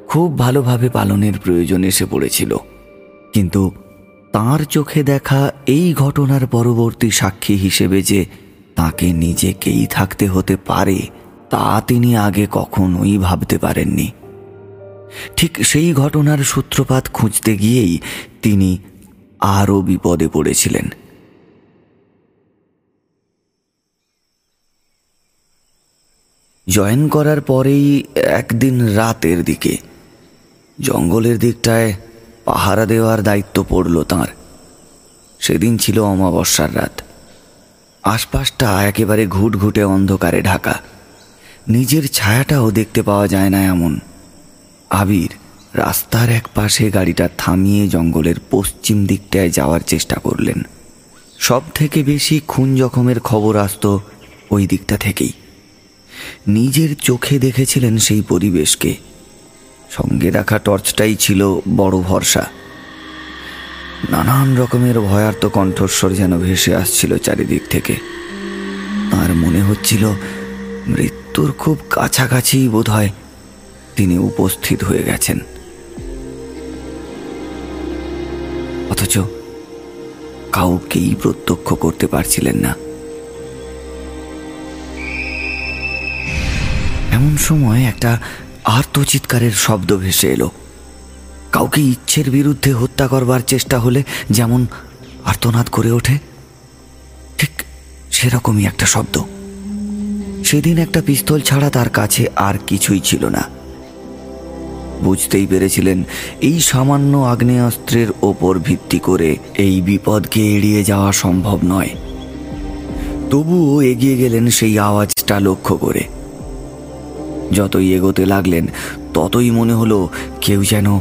খুব ভালোভাবে পালনের প্রয়োজন এসে পড়েছিল। কিন্তু তার চোখে দেখা এই ঘটনার পরবর্তী সাক্ষী হিসেবে যে তাকে নিজেকেই থাকতে হতে পারে তা তিনি আগে কখনোই ভাবতে পারেননি। ঠিক সেই ঘটনার সূত্রপাত খুঁজতে গিয়েই তিনি আরও বিপদে পড়েছিলেন। জয়েন করার পরেই একদিন রাতের দিকে জঙ্গলের দিকটায় পাহারা দেওয়ার দায়িত্ব পড়ল তাঁর। সেদিন ছিল অমাবস্যার রাত। আশপাশটা একেবারে ঘুটঘুটে অন্ধকারে ঢাকা। নিজের ছায়াটাও দেখতে পাওয়া যায় না এমন। আবির রাস্তার এক পাশে গাড়িটা থামিয়ে জঙ্গলের পশ্চিম দিকটায় যাওয়ার চেষ্টা করলেন। সব থেকে বেশি খুন জখমের খবর আসতো ওই দিকটা থেকেই। নিজের চোখে দেখেছিলেন সেই পরিবেশকে। সঙ্গে রাখা টর্চটাই ছিল বড় ভরসা। নানান রকমের ভয়ার্ত কণ্ঠস্বর যেন ভেসে আসছিল চারিদিক থেকে। আর মনে হচ্ছিল মৃত্যুর খুব কাছাকাছি বোধ হয় তিনি উপস্থিত হয়ে গেছেন। অথচ কাউকেই প্রত্যক্ষ করতে পারছিলেন না। এমন সময় একটা আর্তচিৎকারের শব্দ ভেসে এলো। কাউকে ইচ্ছের বিরুদ্ধে হত্যা করবার চেষ্টা হলে যেমন আর্তনাদ করে ওঠে, ঠিক সেরকমই একটা শব্দ। সেদিন একটা পিস্তল ছাড়া তার কাছে আর কিছুই ছিল না। বুঝতেই পেরেছিলেন, এই সামান্য আগ্নেয়াস্ত্রের ওপর ভিত্তি করে এই বিপদকে এড়িয়ে যাওয়া সম্ভব নয়। তবুও এগিয়ে গেলেন সেই আওয়াজটা লক্ষ্য করে। যতই এগোতে লাগলেন, ততই মনে হলো কেউ যেন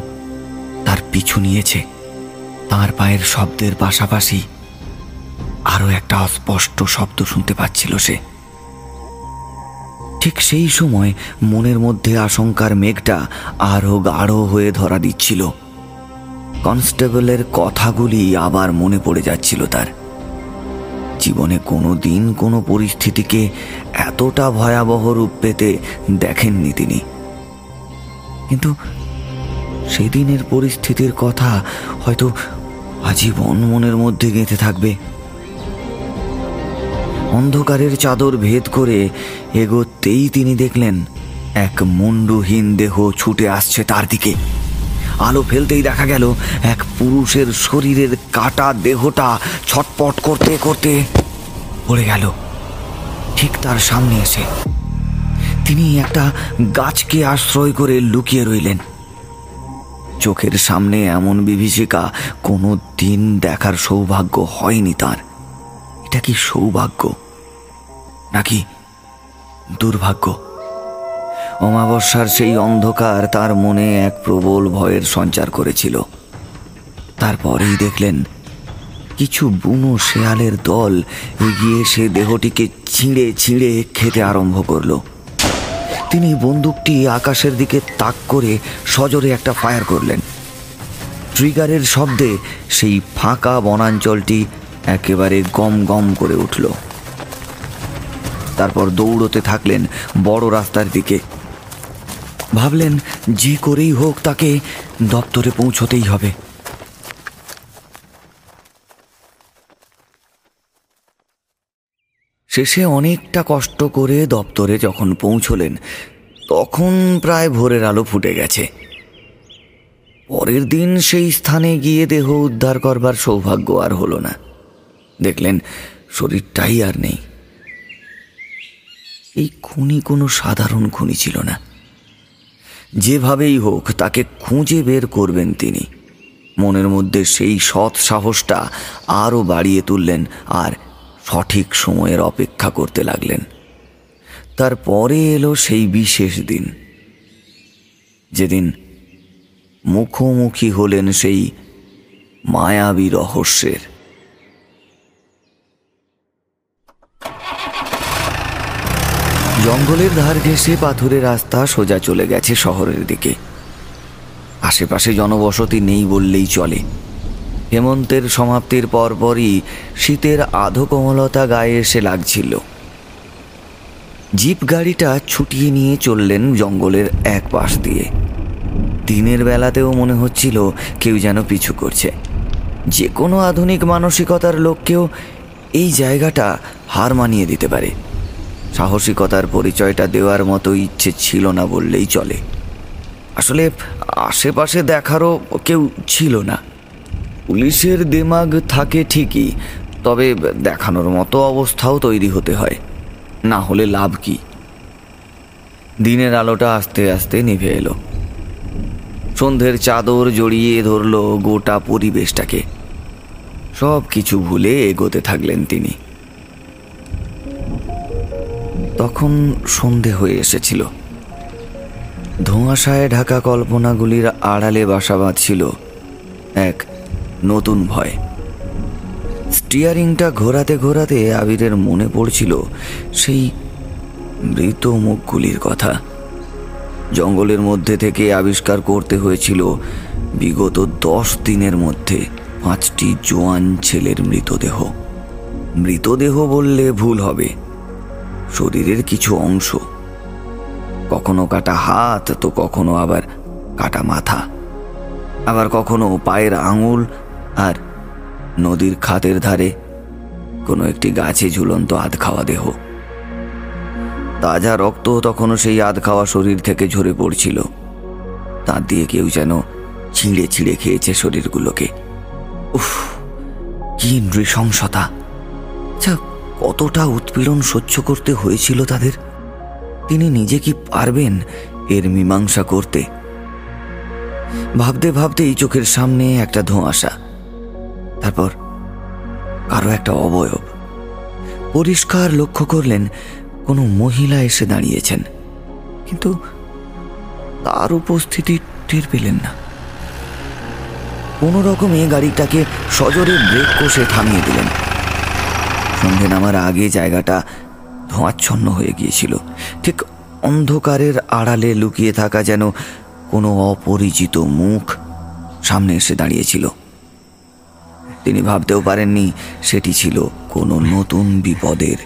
তার পিছু নিয়েছে। তার পায়ের শব্দের পাশাপাশি আরও একটা অস্পষ্ট শব্দ শুনতে পাচ্ছিল সে। ঠিক সেই সময় মনের মধ্যে আশঙ্কার মেঘটা আরও গাঢ় হয়ে ধরা দিচ্ছিল। কনস্টেবলের কথাগুলি আবার মনে পড়ে যাচ্ছিল তার। জীবনে কোনো দিন কোনো পরিস্থিতিকে এতটা ভয়াবহ রূপ পেতে দেখেননি তিনি। কিন্তু সেদিনের পরিস্থিতির কথা হয়তো আজীবন মনের মধ্যে গেঁথে থাকবে। অন্ধকারের চাদর ভেদ করে এগোতেই তিনি দেখলেন এক মুন্ডুহীন দেহ ছুটে আসছে তার দিকে। আলো ফেলতেই দেখা গেল এক পুরুষের শরীরের কাটা দেহটা ছটপট করতে করতে পড়ে গেল। ঠিক তার সামনে এসে তিনি একটা গাছকে আশ্রয় করে লুকিয়ে রইলেন। চোখের সামনে এমন বিভীষিকা কোনো দিন দেখার সৌভাগ্য হয়নি তার। এটা কি সৌভাগ্য? নাকি? দুর্ভাগ্য। অমাবস্যার সেই অন্ধকার তার মনে এক প্রবল ভয়ের সঞ্চার করেছিল। তারপরেই দেখলেন, কিছু বুনো শেয়ালের দল এগিয়ে সে দেহটিকে ছিঁড়ে ছিঁড়ে খেতে আরম্ভ করল। তিনি বন্দুকটি আকাশের দিকে তাক করে সজোরে একটা ফায়ার করলেন। ট্রিগারের শব্দে সেই ফাঁকা বনাঞ্চলটি একেবারে গম গম করে উঠল। তারপর দৌড়তে থাকলেন বড় রাস্তার দিকে। ভাবলেন, যে করেই হোক তাকে দপ্তরে পৌঁছতেই হবে। শেষে অনেকটা কষ্ট করে দপ্তরে যখন পৌঁছলেন, তখন প্রায় ভোরের আলো ফুটে গেছে। পরের দিন সেই স্থানে গিয়ে দেহ উদ্ধার করবার সৌভাগ্য আর হলো না। দেখলেন, শরীরটাই আর নেই। এই খুনি কোনো সাধারণ খুনি ছিল না। যেভাবেই হোক, তাকে খুঁজে বের করবেন তিনি। মনের মধ্যে সেই সৎ সাহসটা আরও বাড়িয়ে তুললেন আর সঠিক সময়ের অপেক্ষা করতে লাগলেন। তারপরে এলো সেই বিশেষ দিন। যেদিন মুখোমুখি হলেন সেই মায়াবী রহস্যের। জঙ্গলের ধার ঘেঁষে পাথুরে রাস্তা সোজা চলে গেছে শহরের দিকে। আশেপাশে জনবসতি নেই বললেই চলে। হেমন্তের সমাপ্তির পরপরই শীতের আধো কোমলতা গায়ে এসে লাগছিল। জিপ গাড়িটা ছুটিয়ে নিয়ে চললেন জঙ্গলের এক পাশ দিয়ে। দিনের বেলাতেও মনে হচ্ছিল কেউ যেন পিছু করছে। যে কোনো আধুনিক মানসিকতার লোককেও এই জায়গাটা হার মানিয়ে দিতে পারে। সাহসিকতার পরিচয়টা দেওয়ার মতো ইচ্ছে ছিল না বললেই চলে। আসলে আশেপাশে দেখারও কেউ ছিল না। পুলিশের দেমাগ থাকে ঠিকই, তবে দেখানোর মতো অবস্থাও তৈরি হতে হয়। না হলে লাভ কি? দিনের আলোটা আস্তে আস্তে নিভে এলো। সন্ধ্যের চাদর জড়িয়ে ধরল গোটা পরিবেশটাকে। সব কিছু ভুলে এগোতে থাকলেন তিনি। তখন সন্ধে হয়ে এসেছিল। ধোঁয়াশায় ঢাকা কল্পনাগুলির আড়ালে বাসা বাঁধছিল এক নতুন ভয়। স্টিয়ারিংটা ঘোরাতে ঘোরাতে আবিরের মনে পড়ছিল সেই মৃত মুখগুলির কথা। জঙ্গলের মধ্যে থেকে আবিষ্কার করতে হয়েছিল বিগত দশ দিনের মধ্যে পাঁচটি জোয়ান ছেলের মৃতদেহ। মৃতদেহ বললে ভুল হবে। শরীরের কিছু অংশ। কখনো কাটা হাত, তো কখনো আবার কাটা মাথা। আবার কখনো পায়ের আঙুল আর নদীর খাতের ধারে কোনো একটি গাছে ঝুলন্ত আধ খাওয়া দেহ। তাজা রক্ত তখনও সেই আধ খাওয়া শরীর থেকে ঝরে পড়ছিল। তার দিয়ে কেউ যেন ছিঁড়ে ছিঁড়ে খেয়েছে শরীরগুলোকে। উফ, কি নৃশংসতা। কতটা উৎপীড়ন সহ্য করতে হয়েছিল তাদের? তিনি নিজে কি পারবেন এর মীমাংসা করতে? ভাবতে ভাবতেই চোখের সামনে একটা ধোঁয়াশা। তারপর কারও একটা অবয়ব। পরিষ্কার লক্ষ্য করলেন, কোনো মহিলা এসে দাঁড়িয়েছেন। কিন্তু তার উপস্থিতি টের পেলেন না। কোনো রকমে গাড়িটাকে সজোরে ব্রেক কষে থামিয়ে দিলেন। সন্ধে নামার আগে জায়গাটা ধোঁয়াচ্ছন্ন হয়ে গিয়েছিল। ঠিক অন্ধকারের আড়ালে লুকিয়ে থাকা যেন কোনো অপরিচিত মুখ সামনে এসে দাঁড়িয়েছিল। তিনি ভাবতেও পারেননি সেটি ছিল কোনো নতুন বিপদের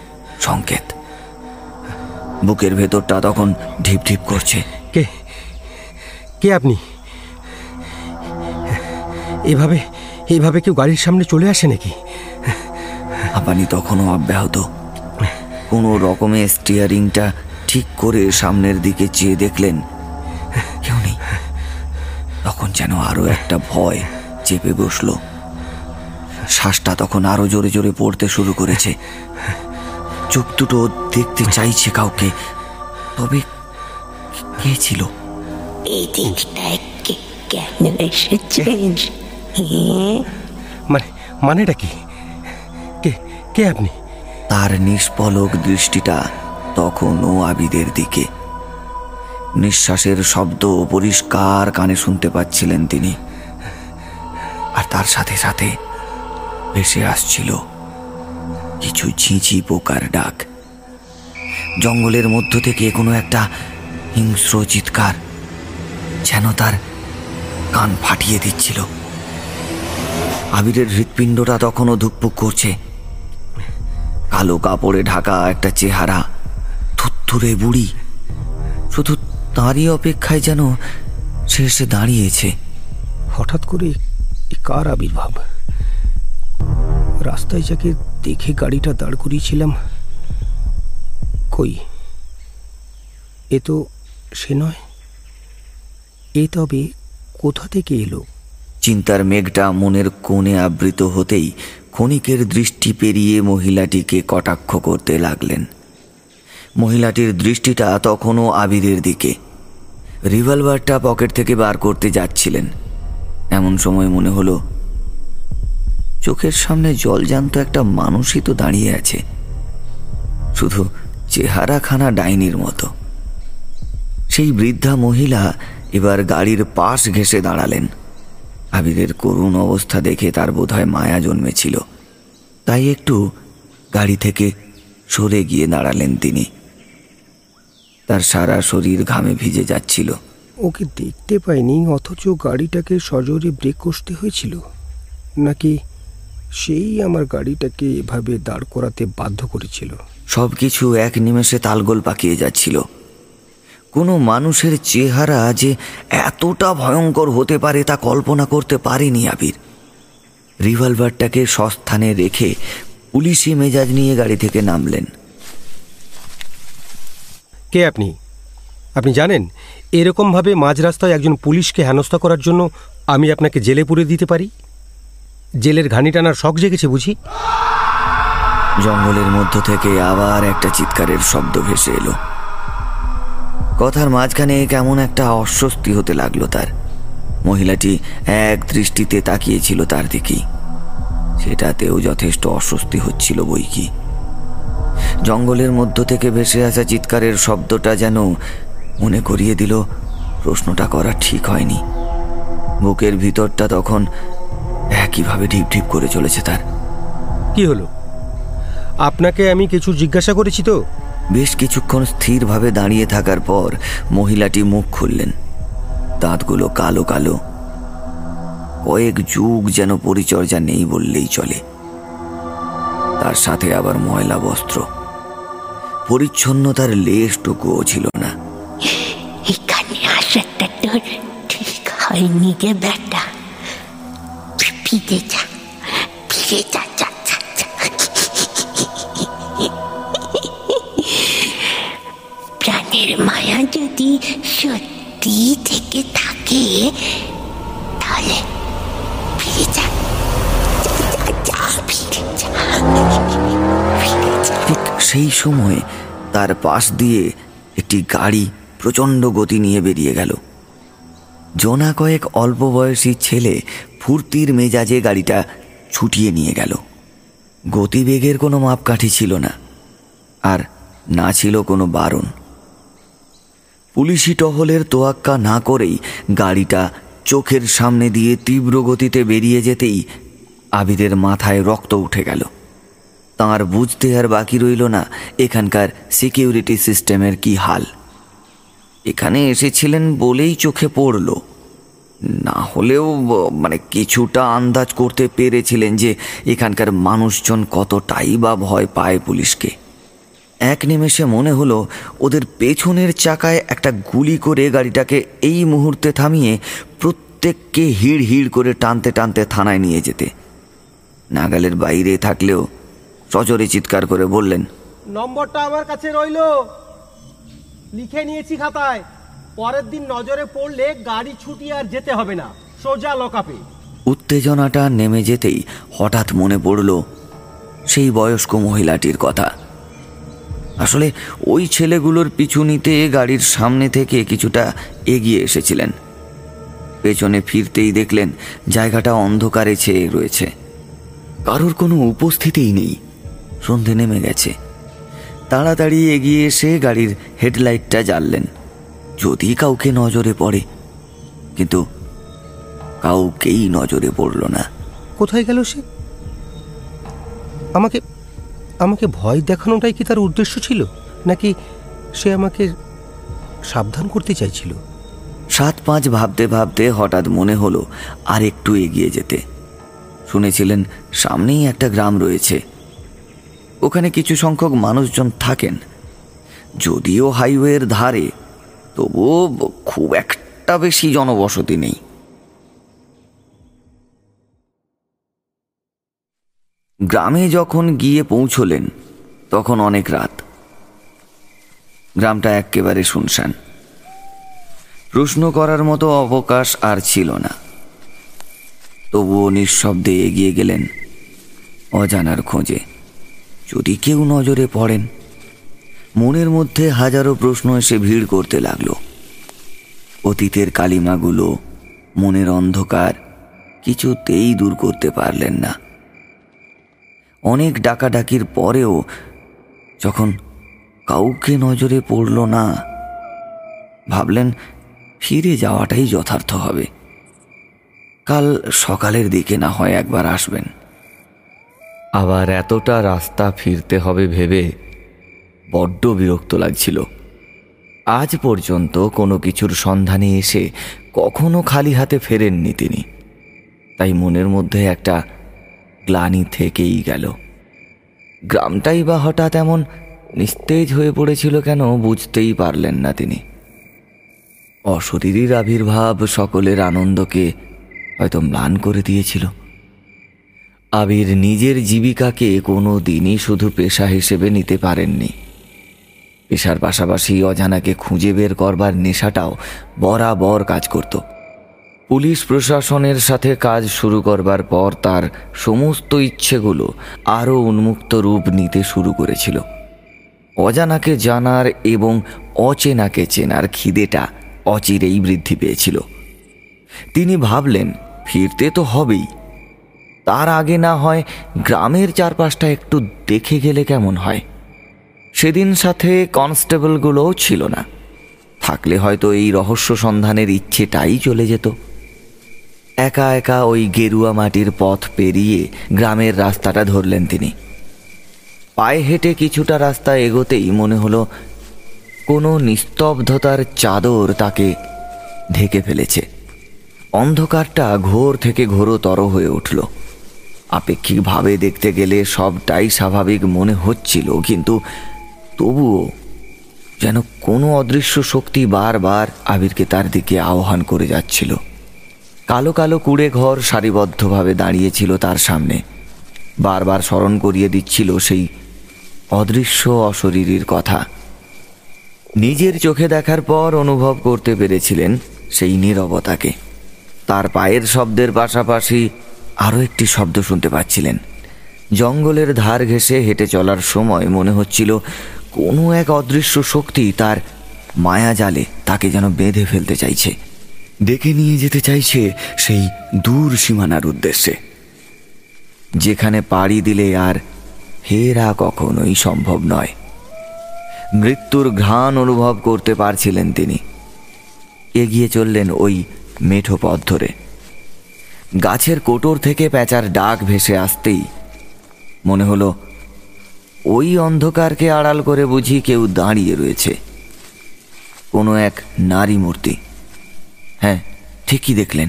সংকেত। বুকের ভেতরটা তখন ঢিপ ঢিপ করছে। কে? কে আপনি? এভাবে এইভাবে কেউ গাড়ির সামনে চলে আসে নাকি? হাঁপানি তখনও অব্যাহত। কোনো রকমে স্টিয়ারিংটা ঠিক করে সামনের দিকে চেয়ে দেখলেন কেউ নেই। তখন যেন আরও একটা ভয় চেপে বসল। শ্বাসটা তখন আরও জোরে জোরে পড়তে শুরু করেছে। চোখ দুটো দেখতে চাইছে কাউকে তবে কে ছিল? মানে মানেটা কি? কে আপনি? তার নিষ্পলক দৃষ্টিটা তখনও আবিদের দিকে। নিঃশ্বাসের শব্দ পরিষ্কার কানে শুনতে পাচ্ছিলেন তিনি। আর তার সাথে সাথে ভেসে আসছিল কিছু ঝিঁঝি পোকার ডাক। জঙ্গলের মধ্য থেকে কোনো একটা হিংস্র চিৎকার যেন তার কান ফাটিয়ে দিচ্ছিল। আবিরের হৃৎপিণ্ডটা তখনও ধুকপুক করছে। কালো কাপড়ে ঢাকা একটা চেহারা থুত্থুরে বুড়ি। শুধু তারই অপেক্ষায় যেন সে এসে দাঁড়িয়েছে। হঠাৎ করে কার আবির্ভাব? রাস্তায় যাকে দেখে গাড়িটা দাঁড় করিয়েছিলাম কই? এ তো সে নয়। এ তবে কোথা থেকে এলো? চিন্তার মেঘটা মনের কোণে আবৃত হতেই ক্ষণিকের দৃষ্টি পেরিয়ে মহিলাটিকে কটাক্ষ করতে লাগলেন। মহিলাটির দৃষ্টিটা তখনও আবিরের দিকে। রিভলভারটা পকেট থেকে বার করতে যাচ্ছিলেন। এমন সময় মনে হলো, চোখের সামনে জলজান্ত একটা মানুষই তো দাঁড়িয়ে আছে। শুধু চেহারাখানা ডাইনির মতো। সেই বৃদ্ধা মহিলা এবার গাড়ির পাশ ঘেসে দাঁড়ালেন। আবিরের করুণ অবস্থা দেখে তার বোধহয় মায়া জন্মেছিল। তাই একটু গাড়ি থেকে সরে গিয়ে দাঁড়ালেন তিনি। তার সারা শরীর ঘামে ভিজে যাচ্ছিল। ওকে দেখতে পাইনি অথচ গাড়িটাকে সজোরে ব্রেক কষতে হয়েছিল। নাকি সেই আমার গাড়িটাকে এভাবে দাঁড় করাতে বাধ্য করেছিল? সব কিছু এক নিমেষে তালগোল পাকিয়ে যাচ্ছিল। কোনো মানুষের চেহারা যে এতটা ভয়ঙ্কর হতে পারে তা কল্পনা করতে পারেনি আবির। রিভলভারটাকে সস্থানে রেখে পুলিশি মেজাজ নিয়ে গাড়ি থেকে নামলেন। কে আপনি? আপনি জানেন এরকমভাবে মাঝ রাস্তায় একজন পুলিশকে হেনস্থা করার জন্য আমি আপনাকে জেলে পুরে দিতে পারি? জেলের ঘানি টানার শখ জেগেছে বুঝি? জঙ্গলের মধ্য থেকে আবার একটা চিৎকারের শব্দ ভেসে এলো। কথার মাঝখানে কেমন একটা অস্বস্তি হতে লাগল তার। মহিলাটি এক দৃষ্টিতে তাকিয়েছিল তার দিকেই সেটাতেও যথেষ্ট অস্বস্তি হচ্ছিল বই কি জঙ্গলের মধ্য থেকে ভেসে আসা চিৎকারের শব্দটা যেন মনে করিয়ে দিল, প্রশ্নটা করা ঠিক হয়নি। বুকের ভিতরটা তখন একইভাবে ঢিপ ঢিপ করে চলেছে তার। কি হলো? আপনাকে আমি কিছু জিজ্ঞাসা করেছি তো? বেশ কিছুক্ষণ স্থিরভাবে দাঁড়িয়ে থাকার পর মহিলাটি মুখ খুললেন। দাঁতগুলো কালো কালো। কয়েক যুগ যেন পরিচর্যা নেই বললেই চলে। তার সাথে আবার ময়লা বস্ত্র। পরিচ্ছন্নতার লেশটুকুও ছিল না। এখানে আসাটা তোর ঠিক হয়নি রে বেটা। ফিরে যা ফিরে যা। মায়া যদি সত্যি থেকে থাকে, তাহলে ঠিক সেই সময় তার পাশ দিয়ে একটি গাড়ি প্রচণ্ড গতি নিয়ে বেরিয়ে গেল। জোনা কয়েক অল্প বয়সী ছেলে ফুর্তির মেজাজে গাড়িটা ছুটিয়ে নিয়ে গেল। গতিবেগের কোনো মাপকাঠি ছিল না, আর না ছিল কোনো বারণ। পুলিশি টহলের তোয়াক্কা না করেই গাড়িটা চোখের সামনে দিয়ে তীব্র গতিতে বেরিয়ে যেতেই আবিদের মাথায় রক্ত উঠে গেল। তাঁর বুঝতে আর বাকি রইল না এখানকার সিকিউরিটি সিস্টেমের কি হাল। এখানে এসেছিলেন বলেই চোখে পড়ল। না হলেও মানে কিছুটা আন্দাজ করতে পেরেছিলেন যে এখানকার মানুষজন কতটাই বা ভয় পায় পুলিশকে। এক নিমেষে মনে হলো ওদের পেছনের চাকায় একটা গুলি করে গাড়িটাকে এই মুহূর্তে থামিয়ে প্রত্যেককে হিড় হিড় করে টানতে টানতে থানায় নিয়ে যেতে। নাগালের বাইরে থাকলেও সজরে চিৎকার করে বললেন নম্বরটা আমার কাছে রইল। লিখে নিয়েছি খাতায় পরের দিন নজরে পড়লে গাড়ি ছুটি আর যেতে হবে না সোজা লকাপে উত্তেজনাটা নেমে যেতেই হঠাৎ মনে পড়ল সেই বয়স্ক মহিলাটির কথা। আসলে ওই ছেলেগুলোর পিছু নিতে গাড়ির সামনে থেকে কিছুটা এগিয়ে এসেছিলেন। পেছনে ফিরতেই দেখলেন জায়গাটা অন্ধকারে ছেয়ে রয়েছে। কারোর কোনো উপস্থিতিই নেই। সন্ধে নেমে গেছে। তাড়াতাড়ি এগিয়ে এসে গাড়ির হেডলাইটটা জ্বাললেন। যদি কাউকে নজরে পড়ে কিন্তু কাউকেই নজরে পড়ল না। কোথায় গেল সে? আমাকে আমাকে ভয় দেখানোটাই কি তার উদ্দেশ্য ছিল? নাকি সে আমাকে সাবধান করতে চাইছিল? সাত পাঁচ ভাবতে ভাবতে হঠাৎ মনে হলো আর একটু এগিয়ে যেতে। শুনেছিলেন সামনেই একটা গ্রাম রয়েছে। ওখানে কিছু সংখ্যক মানুষজন থাকেন। যদিও হাইওয়ের ধারে, তবুও খুব একটা বেশি জনবসতি নেই। গ্রামে যখন গিয়ে পৌঁছলেন, তখন অনেক রাত। গ্রামটা একেবারে শুনশান। প্রশ্ন করার মতো অবকাশ আর ছিল না। তবুও নিঃশব্দে এগিয়ে গেলেন অজানার খোঁজে। যদি কেউ নজরে পড়েন, মনের মধ্যে হাজারো প্রশ্ন এসে ভিড় করতে লাগল। অতীতের কালিমাগুলো মনের অন্ধকার কিছুতেই দূর করতে পারলেন না। অনেক ডাকাডাকির পরেও যখন কাউকে নজরে পড়ল না, ভাবলেন ফিরে যাওয়াটাই যথার্থ হবে। কাল সকালের দিকে না হয় একবার আসবেন। আবার এতটা রাস্তা ফিরতে হবে ভেবে বড্ড বিরক্ত লাগছিল। আজ পর্যন্ত কোনো কিছুর সন্ধানে এসে কখনো খালি হাতে ফেরেননি তিনি। তাই মনের মধ্যে একটা গ্লানি থেকেই গেল। গ্রামটাই বা হঠাৎ এমন নিস্তেজ হয়ে পড়েছিল কেন বুঝতেই পারলেন না তিনি। অশরীরীর আবির্ভাব সকলের আনন্দকে হয়তো ম্লান করে দিয়েছিল। আবির নিজের জীবিকাকে কোনো দিনই শুধু পেশা হিসেবে নিতে পারেননি। পেশার পাশাপাশি অজানাকে খুঁজে বের করবার নেশাটাও বরাবর কাজ করত। পুলিশ প্রশাসনের সাথে কাজ শুরু করবার পর তার সমস্ত ইচ্ছেগুলো আরও উন্মুক্ত রূপ নিতে শুরু করেছিল। অজানাকে জানার এবং অচেনাকে চেনার খিদেটা অচিরেই বৃদ্ধি পেয়েছিল। তিনি ভাবলেন, ফিরতে তো হবেই। তার আগে না হয় গ্রামের চারপাশটা একটু দেখে গেলে কেমন হয়। সেদিন সাথে কনস্টেবলগুলোও ছিল না। থাকলে হয়তো এই রহস্য সন্ধানের ইচ্ছেটাই চলে যেত। একা একা ওই গেরুয়া মাটির পথ পেরিয়ে গ্রামের রাস্তাটা ধরলেন তিনি। পায়ে হেঁটে কিছুটা রাস্তা এগোতেই মনে হলো কোনো নিস্তব্ধতার চাদর তাকে ঢেকে ফেলেছে। অন্ধকারটা ঘোর থেকে ঘোরতর হয়ে উঠল। আপেক্ষিকভাবে দেখতে গেলে সবটাই স্বাভাবিক মনে হচ্ছিল, কিন্তু তবুও যেন কোনো অদৃশ্য শক্তি বারবার আবিরকে তার দিকে আহ্বান করে যাচ্ছিল। কালো কালো কুড়ে ঘর সারিবদ্ধভাবে দাঁড়িয়েছিল তার সামনে। বারবার স্মরণ করিয়ে দিচ্ছিল সেই অদৃশ্য অশরীরীর কথা। নিজের চোখে দেখার পর অনুভব করতে পেরেছিলেন সেই নীরবতাকে। তার পায়ের শব্দের পাশাপাশি আরও একটি শব্দ শুনতে পাচ্ছিলেন। জঙ্গলের ধার ঘেঁষে হেঁটে চলার সময় মনে হচ্ছিল কোনো এক অদৃশ্য শক্তি তার মায়া জালে তাকে যেন বেঁধে ফেলতে চাইছে। ডেকে নিয়ে যেতে চাইছে সেই দূর সীমানার উদ্দেশ্যে, যেখানে পাড়ি দিলে আর হেরা কখনোই সম্ভব নয়। মৃত্যুর ঘ্রাণ অনুভব করতে পারছিলেন তিনি। এগিয়ে চললেন ওই মেঠো পথ ধরে। গাছের কোটর থেকে প্যাঁচার ডাক ভেসে আসতেই মনে হলো, ওই অন্ধকারকে আড়াল করে বুঝি কেউ দাঁড়িয়ে রয়েছে। কোনো এক নারী মূর্তি হ্যাঁ ঠিকই দেখলেন।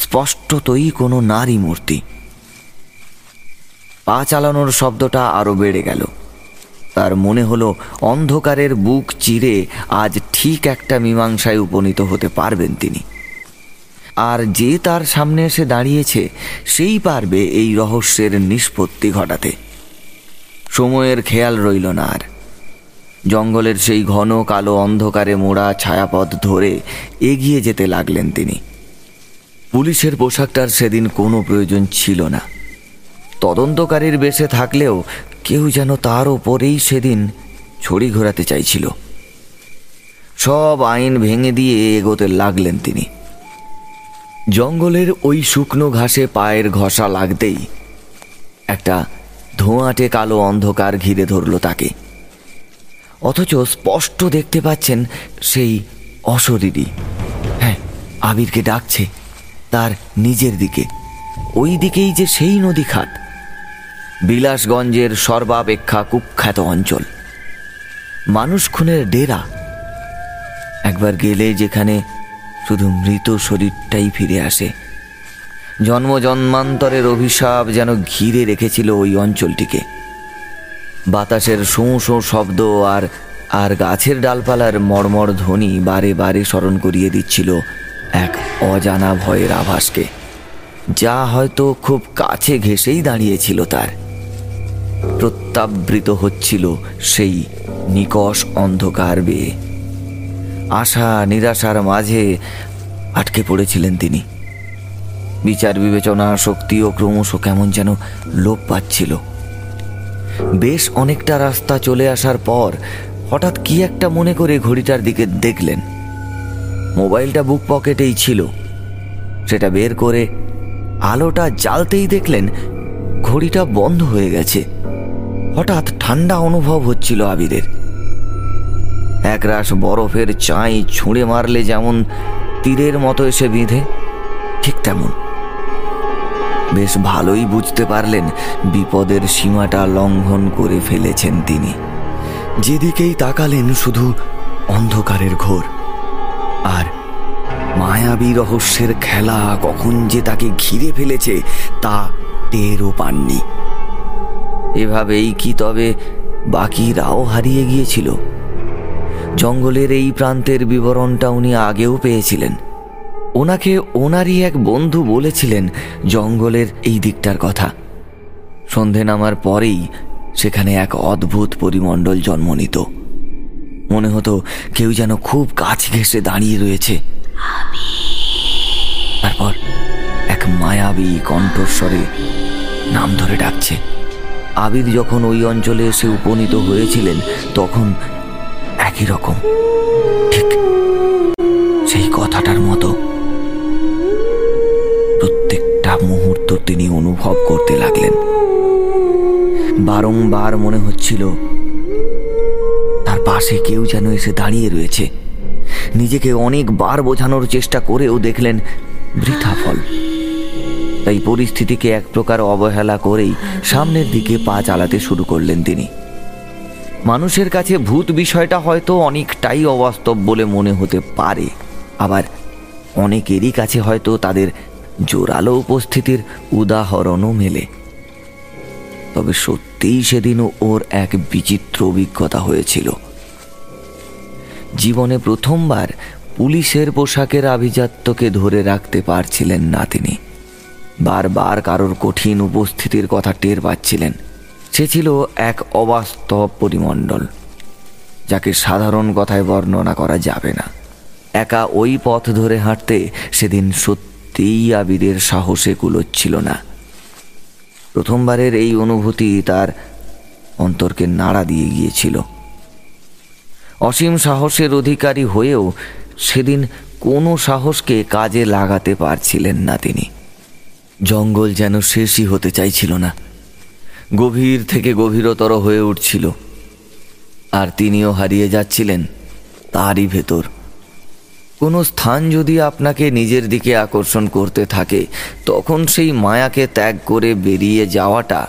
স্পষ্টতই কোনো নারী মূর্তি। পা চালানোর শব্দটা আরও বেড়ে গেল। তার মনে হলো অন্ধকারের বুক চিরে আজ ঠিক একটা মীমাংসায় উপনীত হতে পারবেন তিনি। আর যে তার সামনে এসে দাঁড়িয়েছে, সেই পারবে এই রহস্যের নিষ্পত্তি ঘটাতে। সময়ের খেয়াল রইল না আর। জঙ্গলের সেই ঘন কালো অন্ধকারে মোড়া ছায়াপথ ধরে এগিয়ে যেতে লাগলেন তিনি। পুলিশের পোশাকটার সেদিন কোনো প্রয়োজন ছিল না। তদন্তকারীর বেশে থাকলেও কেউ যেন তার ওপরেই সেদিন ছড়ি ঘোরাতে চাইছিল। সব আইন ভেঙে দিয়ে এগোতে লাগলেন তিনি। জঙ্গলের ওই শুকনো ঘাসে পায়ের ঘষা লাগতেই একটা ধোঁয়াটে কালো অন্ধকার ঘিরে ধরল তাকে। অথচ স্পষ্ট দেখতে পাচ্ছেন সেই অশরীরই হ্যাঁ আবিরকে ডাকছে তার নিজের দিকে। ওই দিকেই যে সেই নদী খাত বিলাসগঞ্জের সর্বাপেক্ষা কুখ্যাত অঞ্চল। মানুষ খুনের ডেরা। একবার গেলে যেখানে শুধু মৃত শরীরটাই ফিরে আসে। জন্ম জন্মান্তরের অভিশাপ যেন ঘিরে রেখেছিল ওই অঞ্চলটিকে। বাতাসের শোঁ শোঁ শব্দ আর আর গাছের ডালপালার মর্মর ধ্বনি বারে বারে স্মরণ করিয়ে দিচ্ছিল এক অজানা ভয়ের আভাসকে, যা হয়তো খুব কাছে ঘেসেই দাঁড়িয়েছিল তার। প্রত্যাবৃত হচ্ছিল সেই নিকষ অন্ধকার বেয়ে। আশা নিরাশার মাঝে আটকে পড়েছিলেন তিনি। বিচার বিবেচনা শক্তিও ক্রমশ কেমন যেন লোপ পাচ্ছিল। বেশ অনেকটা রাস্তা চলে আসার পর হঠাৎ কি একটা মনে করে ঘড়িটার দিকে দেখলেন। মোবাইলটা বুক পকেটেই ছিল। সেটা বের করে আলোটা জ্বালতেই দেখলেন ঘড়িটা বন্ধ হয়ে গেছে। হঠাৎ ঠান্ডা অনুভব হচ্ছিল আবিরের। একরাশ বরফের চাই ছুঁড়ে মারলে যেমন তীরের মতো এসে বিঁধে, ঠিক তেমন। বেশ ভালোই বুঝতে পারলেন বিপদের সীমাটা লঙ্ঘন করে ফেলেছেন তিনি। যেদিকেই তাকালেন শুধু অন্ধকারের ঘোর। আর মায়াবী রহস্যের খেলা কখন যে তাকে ঘিরে ফেলেছে, তা টেরও পাননি। এভাবেই কি তবে বাকিরাও হারিয়ে গিয়েছিল? জঙ্গলের এই প্রান্তের বিবরণটা উনি আগেও পেয়েছিলেন। ওনাকে ওনারই এক বন্ধু বলেছিলেন জঙ্গলের এই দিকটার কথা। সন্ধে নামার পরেই সেখানে এক অদ্ভুত পরিমণ্ডল জন্ম নিত। মনে হতো কেউ যেন খুব কাছ ঘেঁষে দাঁড়িয়ে রয়েছে। তারপর এক মায়াবী কণ্ঠস্বরে নাম ধরে ডাকছে। আবির যখন ওই অঞ্চলে এসে উপনীত হয়েছিলেন, তখন একই রকম। ঠিক সেই কথাটার মতো তিনি অনুভব করতে লাগলেন। বারংবার মনে হচ্ছিল, তার পাশে কেউ যেন এসে দাঁড়িয়ে রয়েছে। নিজেকে অনেকবার বোঝানোর চেষ্টা করেও দেখলেন বৃথা ফল। তাই পরিস্থিতিকে এক প্রকার অবহেলা করেই সামনের দিকে পা চালাতে শুরু করলেন তিনি। মানুষের কাছে ভূত বিষয়টা হয়তো অনেকটাই অবাস্তব বলে মনে হতে পারে। আবার অনেকেরই কাছে হয়তো তাদের জোরালো উপস্থিতির উদাহরণও মেলে। তবে সত্যিই সেদিনও ওর এক বিচিত্র অভিজ্ঞতা হয়েছিল। জীবনে প্রথমবার পুলিশের পোশাকের আভিজাত্যকে ধরে রাখতে পারছিলেন না তিনি। বারবার কারোর কঠিন উপস্থিতির কথা টের পাচ্ছিলেন। সে ছিল এক অবাস্তব পরিমণ্ডল, যাকে সাধারণ কথায় বর্ণনা করা যাবে না। একা ওই পথ ধরে হাঁটতে সেদিন সত্যিই আবিরের সাহসে কুলোচ্ছিল না। প্রথমবারের এই অনুভূতি তার অন্তরকে নাড়া দিয়ে গিয়েছিল। অসীম সাহসের অধিকারী হয়েও সেদিন কোনো সাহসকে কাজে লাগাতে পারছিলেন না তিনি। জঙ্গল যেন শেষই হতে চাইছিল না। গভীর থেকে গভীরতর হয়ে উঠছিল। আর তিনিও হারিয়ে যাচ্ছিলেন তারই ভেতর। কোনো স্থান যদি আপনাকে নিজের দিকে আকর্ষণ করতে থাকে, তখন সেই মায়াকে ত্যাগ করে বেরিয়ে যাওয়াটা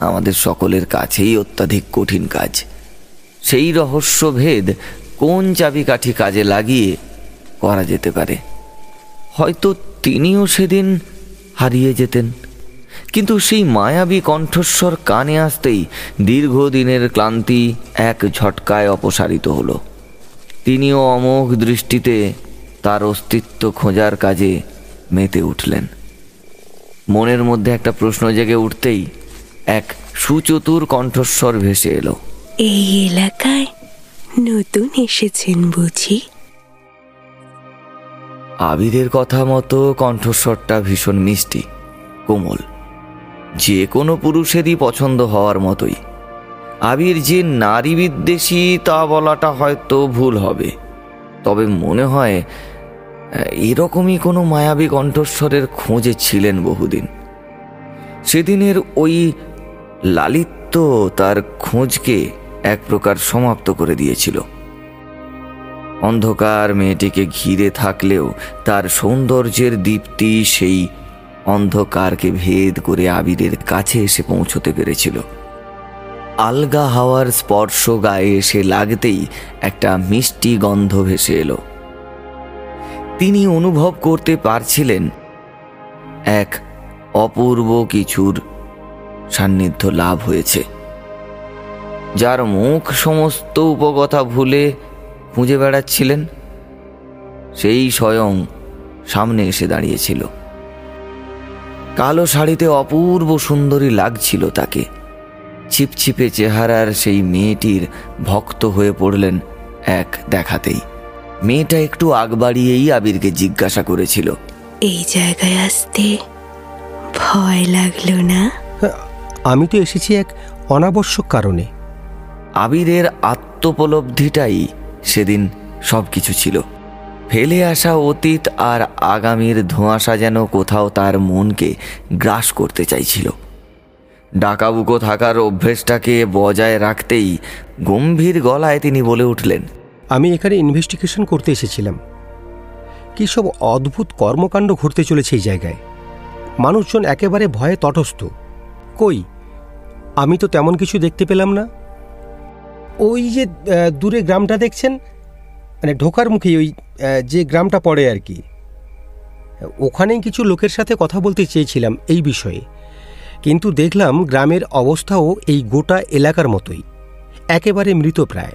আমাদের সকলের কাছেই অত্যাধিক কঠিন কাজ। সেই রহস্যভেদ কোন চাবিকাঠি কাজে লাগিয়ে করা যেতে পারে? হয়তো তিনিও সেদিন হারিয়ে যেতেন। কিন্তু সেই মায়াবী কণ্ঠস্বর কানে আসতেই দীর্ঘদিনের ক্লান্তি এক ঝটকায় অপসারিত হলো। তিনিও অমোঘ দৃষ্টিতে তার অস্তিত্ব খোঁজার কাজে মেতে উঠলেন। মনের মধ্যে একটা প্রশ্ন জেগে উঠতেই এক সুচতুর কণ্ঠস্বর ভেসে এলো। এই এলাকায় নতুন এসেছেন বুঝি? আবিরের কথা মতো কণ্ঠস্বরটা ভীষণ মিষ্টি কোমল। যে কোনো পুরুষেরই পছন্দ হওয়ার মতোই। আবির যে নারী বিদ্বেষী তা বলাটা হয়তো ভুল হবে। তবে মনে হয় এরকমই কোনো মায়াবী কণ্ঠস্বরের খোঁজে ছিলেন বহুদিন। সেদিনের ওই লালিত্য তার খোঁজকে এক প্রকার সমাপ্ত করে দিয়েছিল। অন্ধকার মেয়েটিকে ঘিরে থাকলেও তার সৌন্দর্যের দীপ্তি সেই অন্ধকারকে ভেদ করে আবিরের কাছে এসে পৌঁছতে পেরেছিল। আলগা হাওয়ার স্পর্শ গায়ে এসে লাগতেই একটা মিষ্টি গন্ধ ভেসে এলো। তিনি অনুভব করতে পারছিলেন এক অপূর্ব কিছুর সান্নিধ্য লাভ হয়েছে, যার মুখ সমস্ত উপকথা ভুলে খুঁজে বেড়াচ্ছিলেন। সেই স্বয়ং সামনে এসে দাঁড়িয়েছিল। কালো শাড়িতে অপূর্ব সুন্দরী লাগছিল তাকে। ছিপছিপে চেহারার সেই মেয়েটির ভক্ত হয়ে পড়লেন এক দেখাতেই। মেয়েটা একটু আগ বাড়িয়েই আবিরকে জিজ্ঞাসা করেছিল। এই জায়গায় আসতে ভয় লাগল না? হ্যাঁ, আমি তো এসেছি এক অনাবশ্যক কারণে। আবিরের আত্মোপলব্ধিটাই সেদিন সব কিছু ছিল। ফেলে আসা অতীত আর আগামীর ধোঁয়াশা যেন কোথাও তার মনকে গ্রাস করতে চাইছিল। ডাকাবুকো থাকার অভ্যেসটাকে বজায় রাখতেই গম্ভীর গলায় তিনি বলে উঠলেন, আমি এখানে ইনভেস্টিগেশন করতে এসেছিলাম। কী সব অদ্ভুত কর্মকাণ্ড ঘটতে চলেছে এই জায়গায়? মানুষজন একেবারে ভয়ে তটস্থ। কই? আমি তো তেমন কিছু দেখতে পেলাম না। ওই যে দূরে গ্রামটা দেখছেন? মানে ঢোকার মুখে ওই যে গ্রামটা পড়ে আর কি। ওখানেই কিছু লোকের সাথে কথা বলতে চেয়েছিলাম এই বিষয়ে। কিন্তু দেখলাম গ্রামের অবস্থাও এই গোটা এলাকার মতোই একেবারে মৃতপ্রায়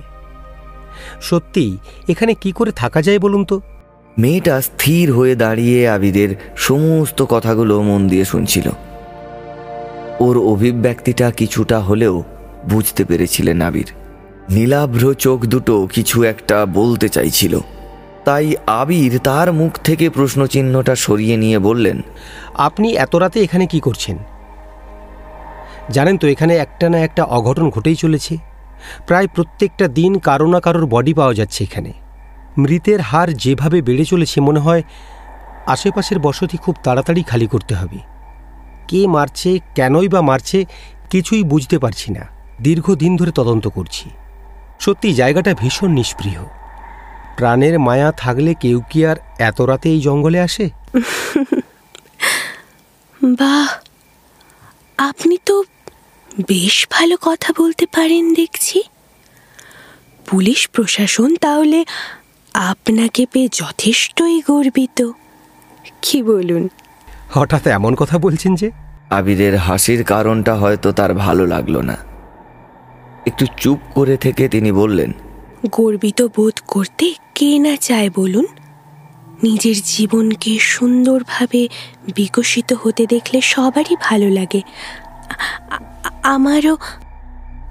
সত্যি এখানে কি করে থাকা যায় বলুন তো? মেয়েটা স্থির হয়ে দাঁড়িয়ে আবিদের সমস্ত কথাগুলো মন দিয়ে শুনছিল। ওর অভিব্যক্তিটা কিছুটা হলেও বুঝতে পেরেছিলেন আবির। নীলাভ্র চোখ দুটো কিছু একটা বলতে চাইছিল। তাই আবির তার মুখ থেকে প্রশ্নচিহ্নটা সরিয়ে নিয়ে বললেন আপনি এত রাতে এখানে কি করছেন? জানেন তো, এখানে একটা না একটা অঘটন ঘটেই চলেছে। প্রায় প্রত্যেকটা দিন কারও না কারোর বডি পাওয়া যাচ্ছে এখানে। মৃতের হার যেভাবে বেড়ে চলেছে, মনে হয় আশেপাশের বসতি খুব তাড়াতাড়ি খালি করতে হবে। কে মারছে, কেনই বা মারছে, কিছুই বুঝতে পারছি না। দীর্ঘদিন ধরে তদন্ত করছি। সত্যি, জায়গাটা ভীষণ নিষ্পৃহ প্রাণের মায়া থাকলে কেউ কি আর এত রাতে এই জঙ্গলে আসে? বাহ! আপনি তো বেশ ভালো কথা বলতে পারেন দেখছি। পুলিশ প্রশাসন তাহলে আপনাকে পেয়ে যথেষ্টই গর্বিত। কি বলুন? হঠাৎ এমন কথা বলছেন যে? আবিরের হাসির কারণটা হয়তো তার ভালো লাগল না। একটু চুপ করে থেকে তিনি বললেন গর্বিত বোধ করতে কে না চায় বলুন? নিজের জীবনকে সুন্দরভাবে বিকশিত হতে দেখলে সবারই ভালো লাগে। আমারও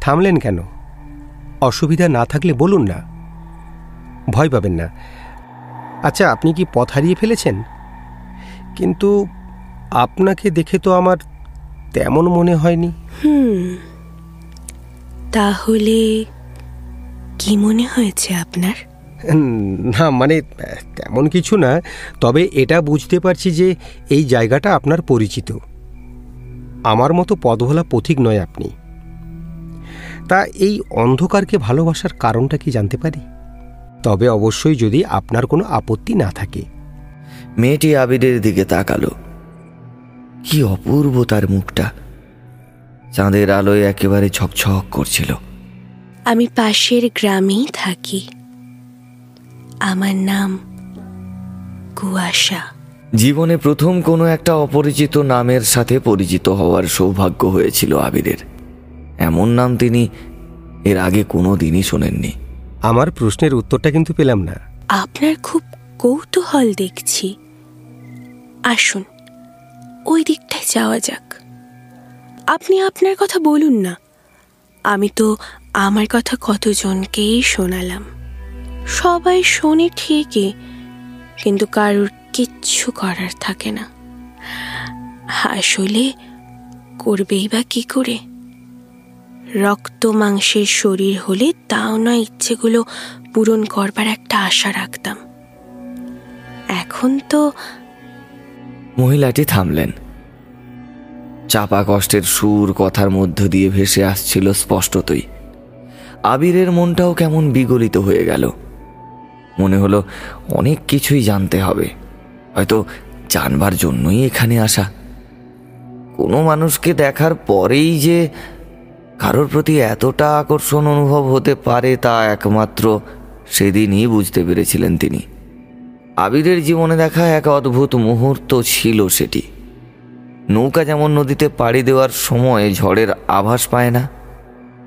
থামলেন কেন? অসুবিধা না থাকলে বলুন না। ভয় পাবেন না। আচ্ছা আপনি কি পথ হারিয়ে ফেলেছেন? কিন্তু আপনাকে দেখে তো আমার তেমন মনে হয়নি। হুম তাহলে কি মনে হয়েছে আপনার? [laughs] না মানে তেমন কিছু না তবে এটা বুঝতে পারছি যে এই জায়গাটা আপনার পরিচিত। আমার মতো পদভোলা পথিক নয় আপনি। তা এই অন্ধকারকে ভালোবাসার কারণটা কি জানতে পারি? তবে অবশ্যই যদি আপনার কোনো আপত্তি না থাকে। মেয়েটি আবিরের দিকে তাকালো। কি অপূর্ব তার মুখটা। চাঁদের আলোয় একেবারে ছকছক করছিল। আমি পাশের গ্রামেই থাকি। আমার নাম কুয়াশা। জীবনে প্রথম কোনো একটা অপরিচিত নামের সাথে পরিচিত হওয়ার সৌভাগ্য হয়েছিল আবিরের। এমন নাম তিনি এর আগে কোনো দিনই শোনেননি। আমার প্রশ্নের উত্তরটা কিন্তু পেলাম না। আপনার খুব কৌতূহল দেখছি। আসুন ওই দিকটায় যাওয়া যাক। আপনি আপনার কথা বলুন না। আমি তো আমার কথা কতজনকেই শোনালাম। সবাই শোনে ঠিকই, কিন্তু কারোর কিচ্ছু করার থাকে না। আসলে করবেই বা কি করে? রক্ত মাংসের শরীর হলে তাও না ইচ্ছেগুলো পূরণ করবার একটা আশা রাখতাম। এখন তো মহিলাটি থামলেন। চাপা কষ্টের সুর কথার মধ্য দিয়ে ভেসে আসছিল স্পষ্টতই। আবিরের মনটাও কেমন বিগলিত হয়ে গেল। মনে হলো অনেক কিছুই জানতে হবে। হয়তো জানবার জন্যই এখানে আসা। কোনো মানুষকে দেখার পরেই যে কারোর প্রতি এতটা আকর্ষণ অনুভব হতে পারে তা একমাত্র সেদিনই বুঝতে পেরেছিলেন তিনি। আবিরের জীবনে দেখা এক অদ্ভুত মুহূর্ত ছিল সেটি। নৌকা যেমন নদীতে পাড়ি দেওয়ার সময় ঝড়ের আভাস পায় না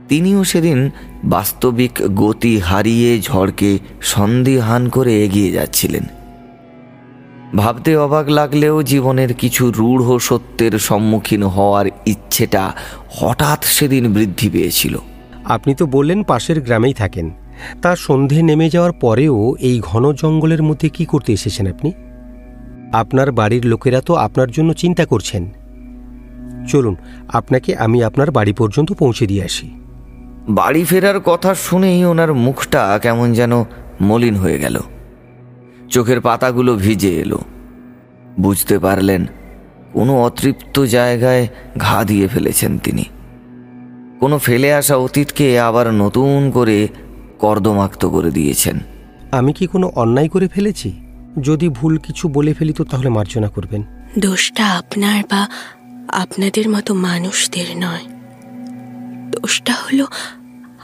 তিনিও সেদিন বাস্তবিক গতি হারিয়ে ঝড়কে সন্দিহান করে এগিয়ে যাচ্ছিলেন। ভাবতে অবাক লাগলেও জীবনের কিছু রূঢ় সত্যের সম্মুখীন হওয়ার ইচ্ছেটা হঠাৎ সেদিন বৃদ্ধি পেয়েছিল। আপনি তো বললেন পাশের গ্রামেই থাকেন। তার সন্ধে নেমে যাওয়ার পরেও এই ঘন জঙ্গলের মধ্যে কি করতে এসেছেন আপনি? আপনার বাড়ির লোকেরা তো আপনার জন্য চিন্তা করছেন। চলুন, আপনাকে আমি আপনার বাড়ি পর্যন্ত পৌঁছে দিয়ে আসি। বাড়ি ফেরার কথা শুনেই ওনার মুখটা কেমন যেন মলিন হয়ে গেল। চোখের পাতাগুলো ভিজে এলো। বুঝতে পারলেন কোনো অতৃপ্ত জায়গায় ঘা দিয়ে ফেলেছেন তিনি। কোনো ফেলে আসা অতীতকে আবার নতুন করে কর্দমাক্ত করে দিয়েছেন। আমি কি কোনো অন্যায় করে ফেলেছি? যদি ভুল কিছু বলে ফেলি তো তাহলে মার্জনা করবেন। দোষটা আপনার বা আপনাদের মতো মানুষদের নয়। দোষটা হলো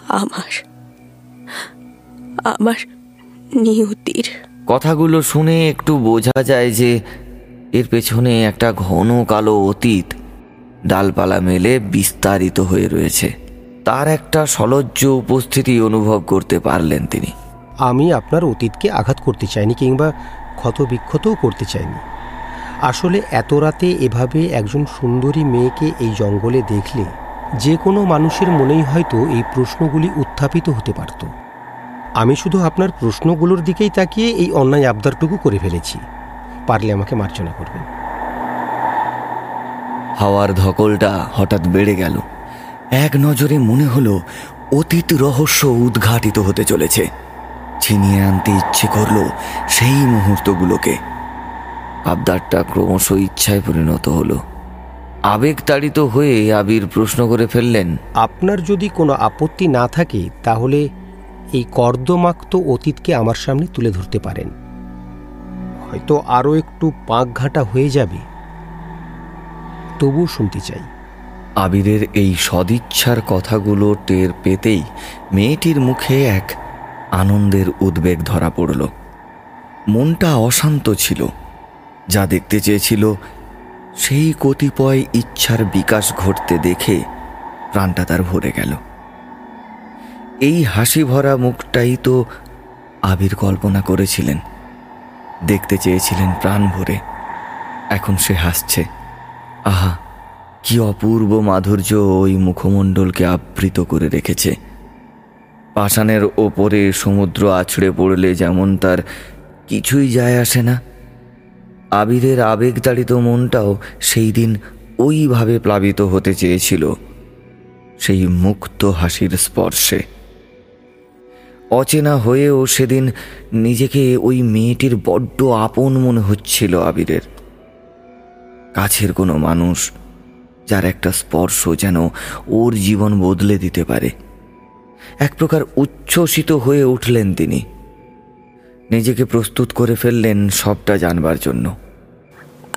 আমার আমার নিয়তির। কথাগুলো শুনে একটু বোঝা যায় যে এর পেছনে একটা ঘন কালো অতীত ডালপালা মেলে বিস্তারিত হয়ে রয়েছে। তার একটা সলজ্জ উপস্থিতি অনুভব করতে পারলেন তিনি। আমি আপনার অতীতকে আঘাত করতে চাইনি কিংবা ক্ষতবিক্ষতও করতে চাইনি। আসলে এত রাতে এভাবে একজন সুন্দরী মেয়েকে এই জঙ্গলে দেখলে যে কোনো মানুষের মনেই হয়তো এই প্রশ্নগুলি উত্থাপিত হতে পারত। আমি শুধু আপনার প্রশ্নগুলোর দিকেই তাকিয়ে এই অন্যায় আবদারটুকু করে ফেলেছি। পারলে আমাকে মার্জনা করবেন। হাওয়ার ধকলটা হঠাৎ বেড়ে গেল। এক নজরে মনে হলো অতীত রহস্য উদ্ঘাটিত হতে চলেছে। ছিনিয়ে আনতে ইচ্ছে করল সেই মুহূর্তগুলোকে। আবদারটা ক্রমশ ইচ্ছায় পরিণত হলো। আবেগ তাড়িত হয়ে আবির প্রশ্ন করে ফেললেন আপনার যদি কোনো আপত্তি না থাকে তাহলে এই কর্দমাক্ত অতীতকে আমার সামনে তুলে ধরতে পারেন। হয়তো আরও একটু পাক ঘাটা হয়ে যাবে। তবুও শুনতে চাই। আবিরের এই সদিচ্ছার কথাগুলো টের পেতেই মেয়েটির মুখে এক আনন্দের উদ্বেগ ধরা পড়ল। মনটা অশান্ত ছিল। যা দেখতে চেয়েছিল সেই কতিপয় ইচ্ছার বিকাশ ঘটতে দেখে প্রাণটা তার ভরে গেল। এই হাসি ভরা মুখটাই তো আবির কল্পনা করেছিলেন। দেখতে চেয়েছিলেন প্রাণ ভরে। এখন সে হাসছে। আহা, কি অপূর্ব মাধুর্য ওই মুখমণ্ডলকে আবৃত করে রেখেছে। পাষাণের ওপরে সমুদ্র আছড়ে পড়লে যেমন তার কিছুই যায় আসে না। আবিরের আবেগতাড়িত মনটাও সেই দিন ওইভাবে প্লাবিত হতে চেয়েছিল, সেই মুক্ত হাসির স্পর্শে। অচেনা হয়েও সেদিন নিজেকে ওই মেয়েটির বড্ড আপন মনে হচ্ছিল আবিরের। কাছের কোনো মানুষ যার একটা স্পর্শ যেন ওর জীবন বদলে দিতে পারে। এক প্রকার উচ্ছ্বসিত হয়ে উঠলেন তিনি। নিজেকে প্রস্তুত করে ফেললেন সবটা জানবার জন্য।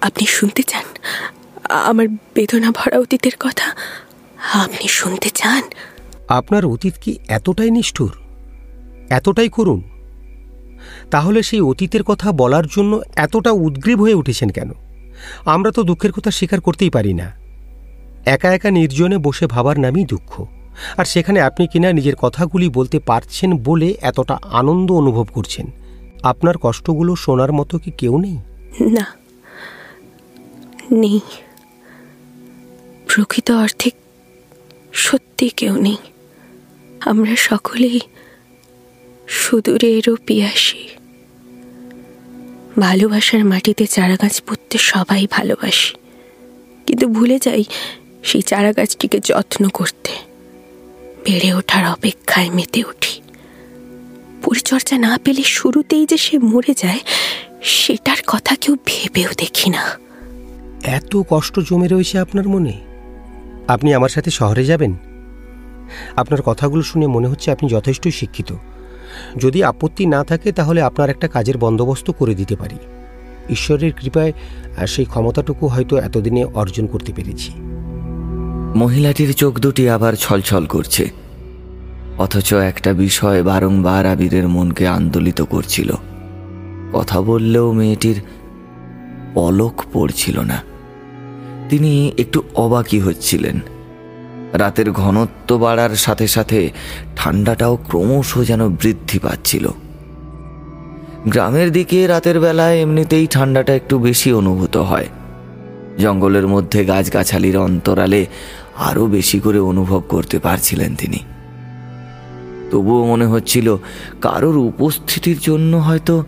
আপনি শুনতে চান? আমার বেদনা ভরা অতীতের কথা? আপনি শুনতে চান? আপনার অতীত কি এতটাই নিষ্ঠুর? এতটাই করুন তাহলে সেই অতীতের কথা বলার জন্য এতটা উদ্গ্রীব হয়ে উঠেছেন কেন? আমরা তো দুঃখের কথা স্বীকার করতেই পারি না। একা একা নির্জনে বসে ভাবার নামই দুঃখ। আর সেখানে আপনি কিনা নিজের কথাগুলি বলতে পারছেন বলে এতটা আনন্দ অনুভব করছেন। আপনার কষ্টগুলো শোনার মতো কি কেউ নেই? না। নেই। প্রকৃত অর্থে সত্যি কেউ নেই। আমরা সকলেই সুদূরেরও পিয়াসী। ভালোবাসার মাটিতে চারা গাছ পুঁততে সবাই ভালোবাসি। কিন্তু ভুলে যাই সেই চারা গাছটিকে যত্ন করতে। বেড়ে ওঠার অপেক্ষায় মেতে উঠি। পরিচর্যা না পেলে শুরুতেই যে সে মরে যায় সেটার কথা কেউ ভেবেও দেখি না। এত কষ্ট জমে রয়েছে আপনার মনে? আপনি আমার সাথে শহরে যাবেন? আপনার কথাগুলো শুনে মনে হচ্ছে আপনি যথেষ্ট শিক্ষিত। যদি আপত্তি না থাকে তাহলে আপনার একটা কাজের বন্দোবস্ত করে দিতে পারি। ঈশ্বরের কৃপায় আর সেই ক্ষমতাটুকু হয়তো এতদিনে অর্জন করতে পেরেছি। মহিলাটির চোখ দুটি আবার ছলছল করছে। অথচ একটা বিষয় বারংবার আবিরের মনকে আন্দোলিত করছিল। কথা বললেও মেয়েটির পলক পড়ছিল না। তিনি একটু অবাকি হচ্ছিলেন। রাতের ঘনত্ব বাড়ার সাথে সাথে ঠান্ডাটাও ক্রমশ যেন বৃদ্ধি পাচ্ছিল। গ্রামের দিকে রাতের বেলায় এমনিতেই ঠান্ডাটা একটু বেশি অনুভূত হয়। জঙ্গলের মধ্যে গাছগাছালির অন্তরালে আরও বেশি করে অনুভব করতে পারছিলেন তিনি। তবুও মনে হচ্ছিল কারোর উপস্থিতির জন্য হয়তো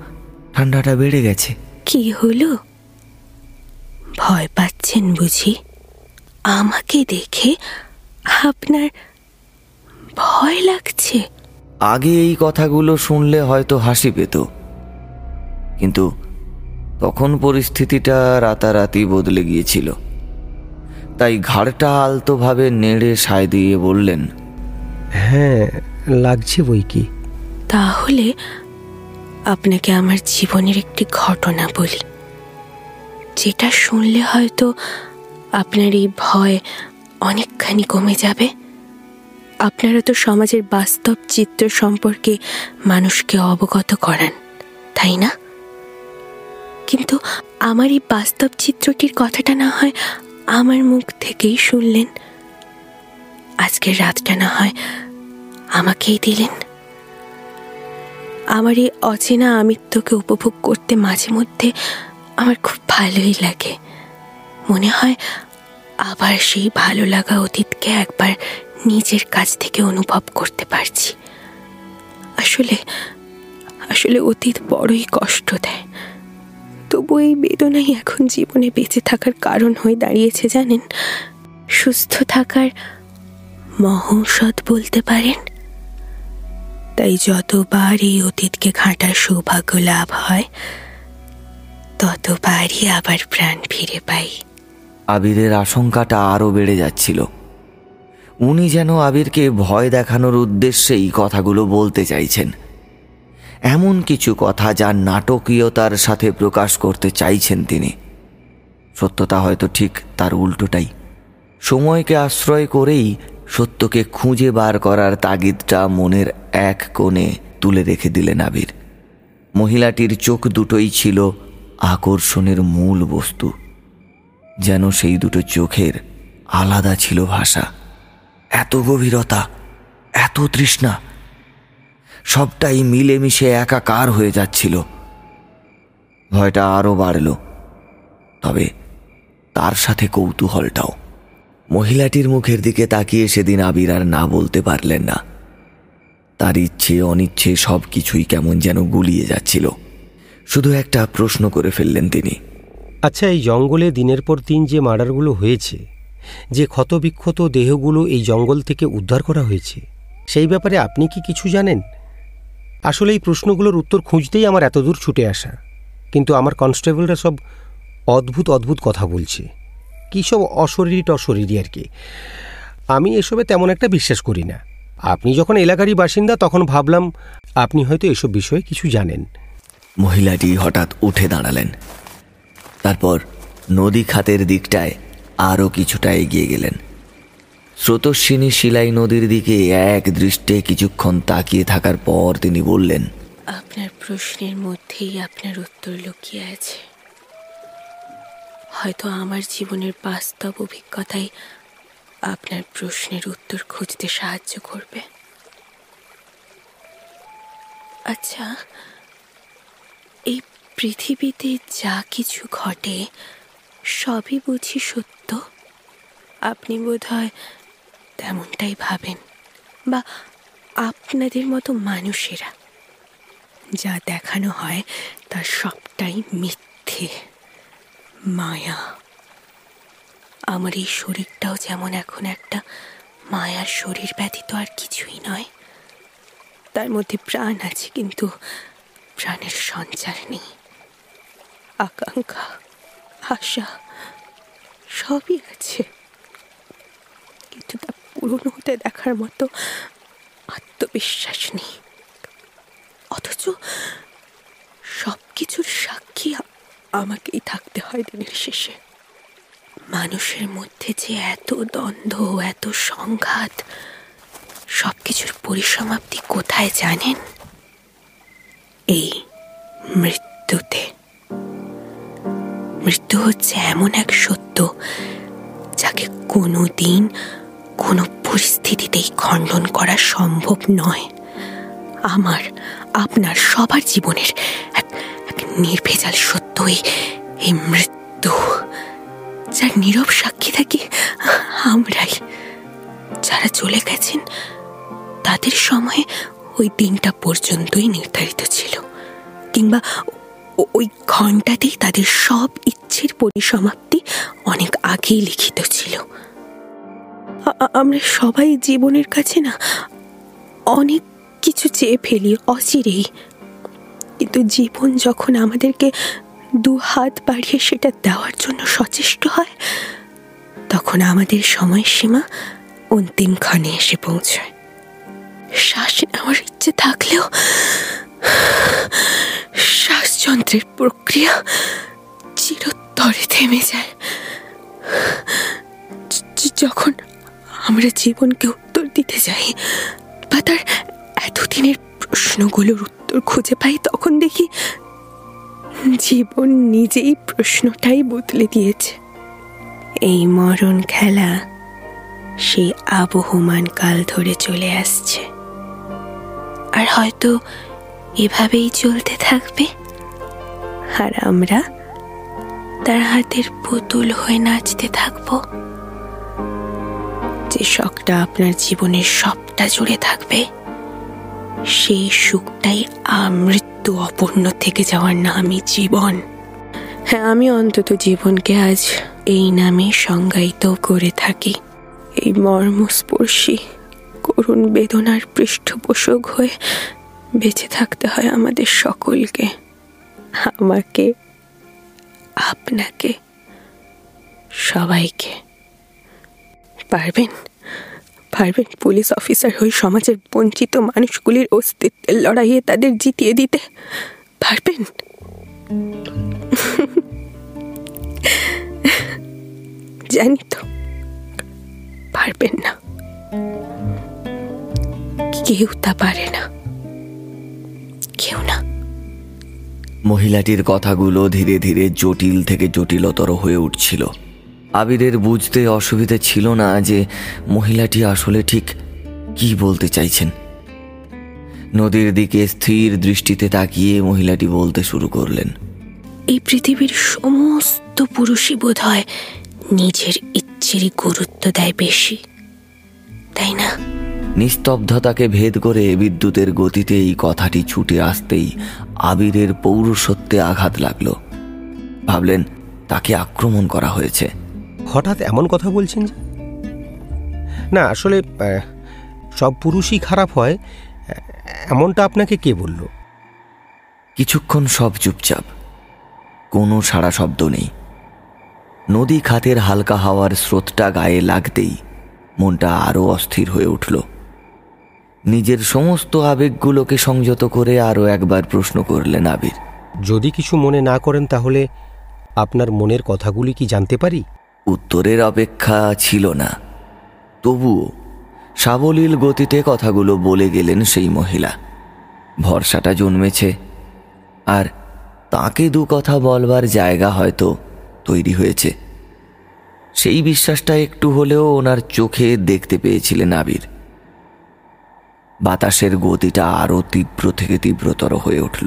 ঠান্ডাটা বেড়ে গেছে। কি হলো? ভয় পাচ্ছেন বুঝি? আমাকে দেখে আপনার ভয় লাগছে? আগে এই কথাগুলো শুনলে হয়তো হাসি পেত। কিন্তু তখন পরিস্থিতিটা রাতারাতি বদলে গিয়েছিল। তাই ঘাড়টা আলতোভাবে নেড়ে সায় দিয়ে বললেন হ্যাঁ লাগছে বই কি? তাহলে আপনাকে আমার জীবনের একটি ঘটনা বলি। যেটা শুনলে হয়তো আপনার এই ভয় অনেকখানি কমে যাবে। আপনারা তো সমাজের বাস্তব চিত্র সম্পর্কে মানুষকে অবগত করান, তাই না? কিন্তু আমার এই বাস্তব চিত্রটির কথাটা না হয় আমার মুখ থেকেই শুনলেন। আজকের রাতটা না হয় আমাকেই দিলেন। আমার এই অচেনা আমিত্বকে উপভোগ করতে মাঝে মধ্যে আমার খুব ভালোই লাগে। মনে হয় আবার সেই ভালো লাগা অতীতকে একবার নিজের কাছ থেকে অনুভব করতে পারছি। আসলে আসলে অতীত বড়ই কষ্ট দেয়। তবু এই বেদনাই এখন জীবনে বেঁচে থাকার কারণ হয়ে দাঁড়িয়েছে জানেন? সুস্থ থাকার মহৌষধ বলতে পারেন? তাই যতবার এই অতীতকে ঘাঁটার সৌভাগ্য লাভ হয়, ততবারই আবার প্রাণ ফিরে পাই। আবিরের আশঙ্কাটা আরও বেড়ে যাচ্ছিল। উনি যেন আবিরকে ভয় দেখানোর উদ্দেশ্যেই কথাগুলো বলতে চাইছেন। এমন কিছু কথা যার নাটকীয়তার সাথে প্রকাশ করতে চাইছেন তিনি। সত্যতা হয়তো ঠিক তার উল্টোটাই। সময়কে আশ্রয় করেই সত্যকে খুঁজে বার করার তাগিদটা মনের এক কোণে তুলে রেখে দিলেন আবির। মহিলাটির চোখ দুটোই ছিল আকর্ষণের মূল বস্তু। যেন সেই দুটো চোখের আলাদা ছিল ভাষা। এত গভীরতা, এত তৃষ্ণা, সবটাই মিলেমিশে একাকার হয়ে যাচ্ছিল। ভয়টা আরও বাড়ল, তবে তার সাথে কৌতূহলটাও। মহিলাটির মুখের দিকে তাকিয়ে সেদিন আবির আর না বলতে পারলেন না। তার ইচ্ছে, অনিচ্ছে সব কিছুই কেমন যেন গুলিয়ে যাচ্ছিল। শুধু একটা প্রশ্ন করে ফেললেন তিনি। আচ্ছা এই জঙ্গলে দিনের পর দিন যে মার্ডারগুলো হয়েছে, যে ক্ষতবিক্ষত দেহগুলো এই জঙ্গল থেকে উদ্ধার করা হয়েছে, সেই ব্যাপারে আপনি কি কিছু জানেন? আসলে এই প্রশ্নগুলোর উত্তর খুঁজতেই আমার এতদূর ছুটে আসা। কিন্তু আমার কনস্টেবলরা সব অদ্ভুত অদ্ভুত কথা বলছে। কী সব অশরীরী টশরীরী আর কি। আমি এসবে তেমন একটা বিশ্বাস করি না। আপনি যখন এলাকারই বাসিন্দা তখন ভাবলাম আপনি হয়তো এসব বিষয়ে কিছু জানেন। মহিলাটি হঠাৎ উঠে দাঁড়ালেন। তারপর নদী খাতের দিকটায় আরও কিছুটা এগিয়ে গেলেন। স্রোতস্বিনী শিলাই নদীর দিকে এক দৃষ্টে কিছুক্ষণ তাকিয়ে থাকার পর তিনি বললেন আপনার প্রশ্নের মধ্যেই আপনার উত্তর লুকিয়ে আছে। হয়তো আমার জীবনের বাস্তব অভিজ্ঞতাই আপনার প্রশ্নের উত্তর খুঁজতে সাহায্য করবে। আচ্ছা এই পৃথিবীতে যা কিছু ঘটে, সবই বুঝি সত্য? আপনি বোধ হয় তেমনটাই ভাবেন, বা আপনাদের মতো মানুষেরা, যা দেখানো হয় তা সবটাই মিথ্যে। মায়া। আমার এই শরীরটাও যেমন এখন একটা মায়ার শরীর ব্যতীত আর কিছুই নয়, তার মধ্যে প্রাণ আছে কিন্তু প্রাণের সঞ্চার নেই। আকাঙ্ক্ষা, আশা, সবই আছে। কিন্তু তা পূরণ হতে দেখার মতো আত্মবিশ্বাস নেই। অথচ সব কিছুর সাক্ষী আমাকেই থাকতে হয় দিনের শেষে। মানুষের মধ্যে যে এত দ্বন্দ্ব, এত সংঘাত সব কিছুর পরিসমাপ্তি কোথায় জানেন? এই মৃত্যুতে। মৃত্যু হচ্ছে এমন এক সত্য যাকে কোনো দিন কোনো পরিস্থিতিতেই খণ্ডন করা সম্ভব নয়। আমার, আপনার, সবার জীবনের এক এক নির্ভেজাল সত্য। এই এই মৃত্যু। যার নীরব সাক্ষী থাকি আমরাই। যারা চলে গেছেন, তাদের সময়ে ওই দিনটা পর্যন্তই নির্ধারিত ছিল। কিংবা ওই ঘন্টাতেই তাদের সব ইচ্ছের পরিসমাপ্তি অনেক আগেই লিখিত ছিল। আমরা সবাই জীবনের কাছে না, অনেক কিছু চেয়ে ফেলি, অচিরেই। কিন্তু জীবন যখন আমাদেরকে দু হাত বাড়িয়ে সেটা দেওয়ার জন্য সচেষ্ট হয়, তখন আমাদের সময়সীমা অন্তিম ক্ষণে এসে পৌঁছায়। শ্বাস নেওয়ার ইচ্ছে থাকলেও শ্বাসযন্ত্রের প্রক্রিয়া চিরতরে থেমে যায়। যখন আমরা জীবনকে উত্তর দিতে যাই বা তার এতদিনের প্রশ্নগুলোর উত্তর খুঁজে পাই, তখন দেখি জীবন নিজেই প্রশ্নটাই বদলে দিয়েছে। এই মরণ খেলা সেই আবহমান কাল ধরে চলে আসছে। আর হয়তো এভাবেই চলতে থাকবে। আর আমরা তার হাতের পুতুল হয়ে নাচতে থাকব। যে শখটা আপনার জীবনের সবটা জুড়ে থাকবে, সেই সুখটাই আমৃত্যু অপূর্ণ থেকে যাওয়ার নামই জীবন। হ্যাঁ আমি অন্তত জীবনকে আজ এই নামে সংজ্ঞায়িত করে থাকি। এই মর্মস্পর্শী, করুণ বেদনার পৃষ্ঠপোষক হয়ে বেঁচে থাকতে হয় আমাদের সকলকে। আমাকে, আপনাকে, সবাইকে। পারবেন? পারবেন পুলিশ অফিসার হয়ে সমাজের বঞ্চিত মানুষগুলির অস্তিত্বের লড়াইয়ে তাদের জিতিয়ে দিতে পারবেন? [laughs] জানি তো পারবেন না। কেউ তা পারে না। কেউ না। মহিলাটির কথাগুলো ধীরে ধীরে জটিল থেকে জটিলতর হয়ে উঠছিল। আবিরের বুঝতে অসুবিধে ছিল না যে মহিলাটি আসলে ঠিক কি বলতে চাইছেন। নদীর দিকে স্থির দৃষ্টিতে তাকিয়ে মহিলাটি বলতে শুরু করলেন। এই পৃথিবীর সমস্ত পুরুষই বোধ হয় নিজের ইচ্ছেরই গুরুত্ব দেয় বেশি তাই না? নিস্তব্ধতাকে ভেদ করে বিদ্যুতের গতিতে এই কথাটি ছুটে আসতেই আবিরের পৌরসত্বে আঘাত লাগল। ভাবলেন তাকে আক্রমণ করা হয়েছে। হঠাৎ এমন কথা বলছেন যে? না আসলে সব পুরুষই খারাপ হয়। এমনটা আপনাকে কে বলল? কিছুক্ষণ সব চুপচাপ। কোনো সাড়া শব্দ নেই। নদী খাতের হালকা হাওয়ার স্রোতটা গায়ে লাগতেই মনটা আরও অস্থির হয়ে উঠল। নিজের সমস্ত আবেগগুলোকে সংযত করে আরও একবার প্রশ্ন করলেন আবির। যদি কিছু মনে না করেন তাহলে আপনার মনের কথাগুলি কি জানতে পারি? উত্তরের অপেক্ষা ছিল না। তবুও সাবলীল গতিতে কথাগুলো বলে গেলেন সেই মহিলা। ভরসাটা জন্মেছে, আর তাকে দু কথা বলবার জায়গা হয়তো তৈরি হয়েছে। সেই বিশ্বাসটা একটু হলেও ওনার চোখে দেখতে পেয়েছিলেন আবির। বাতাসের গতিটা আরও তীব্র থেকে তীব্রতর হয়ে উঠল।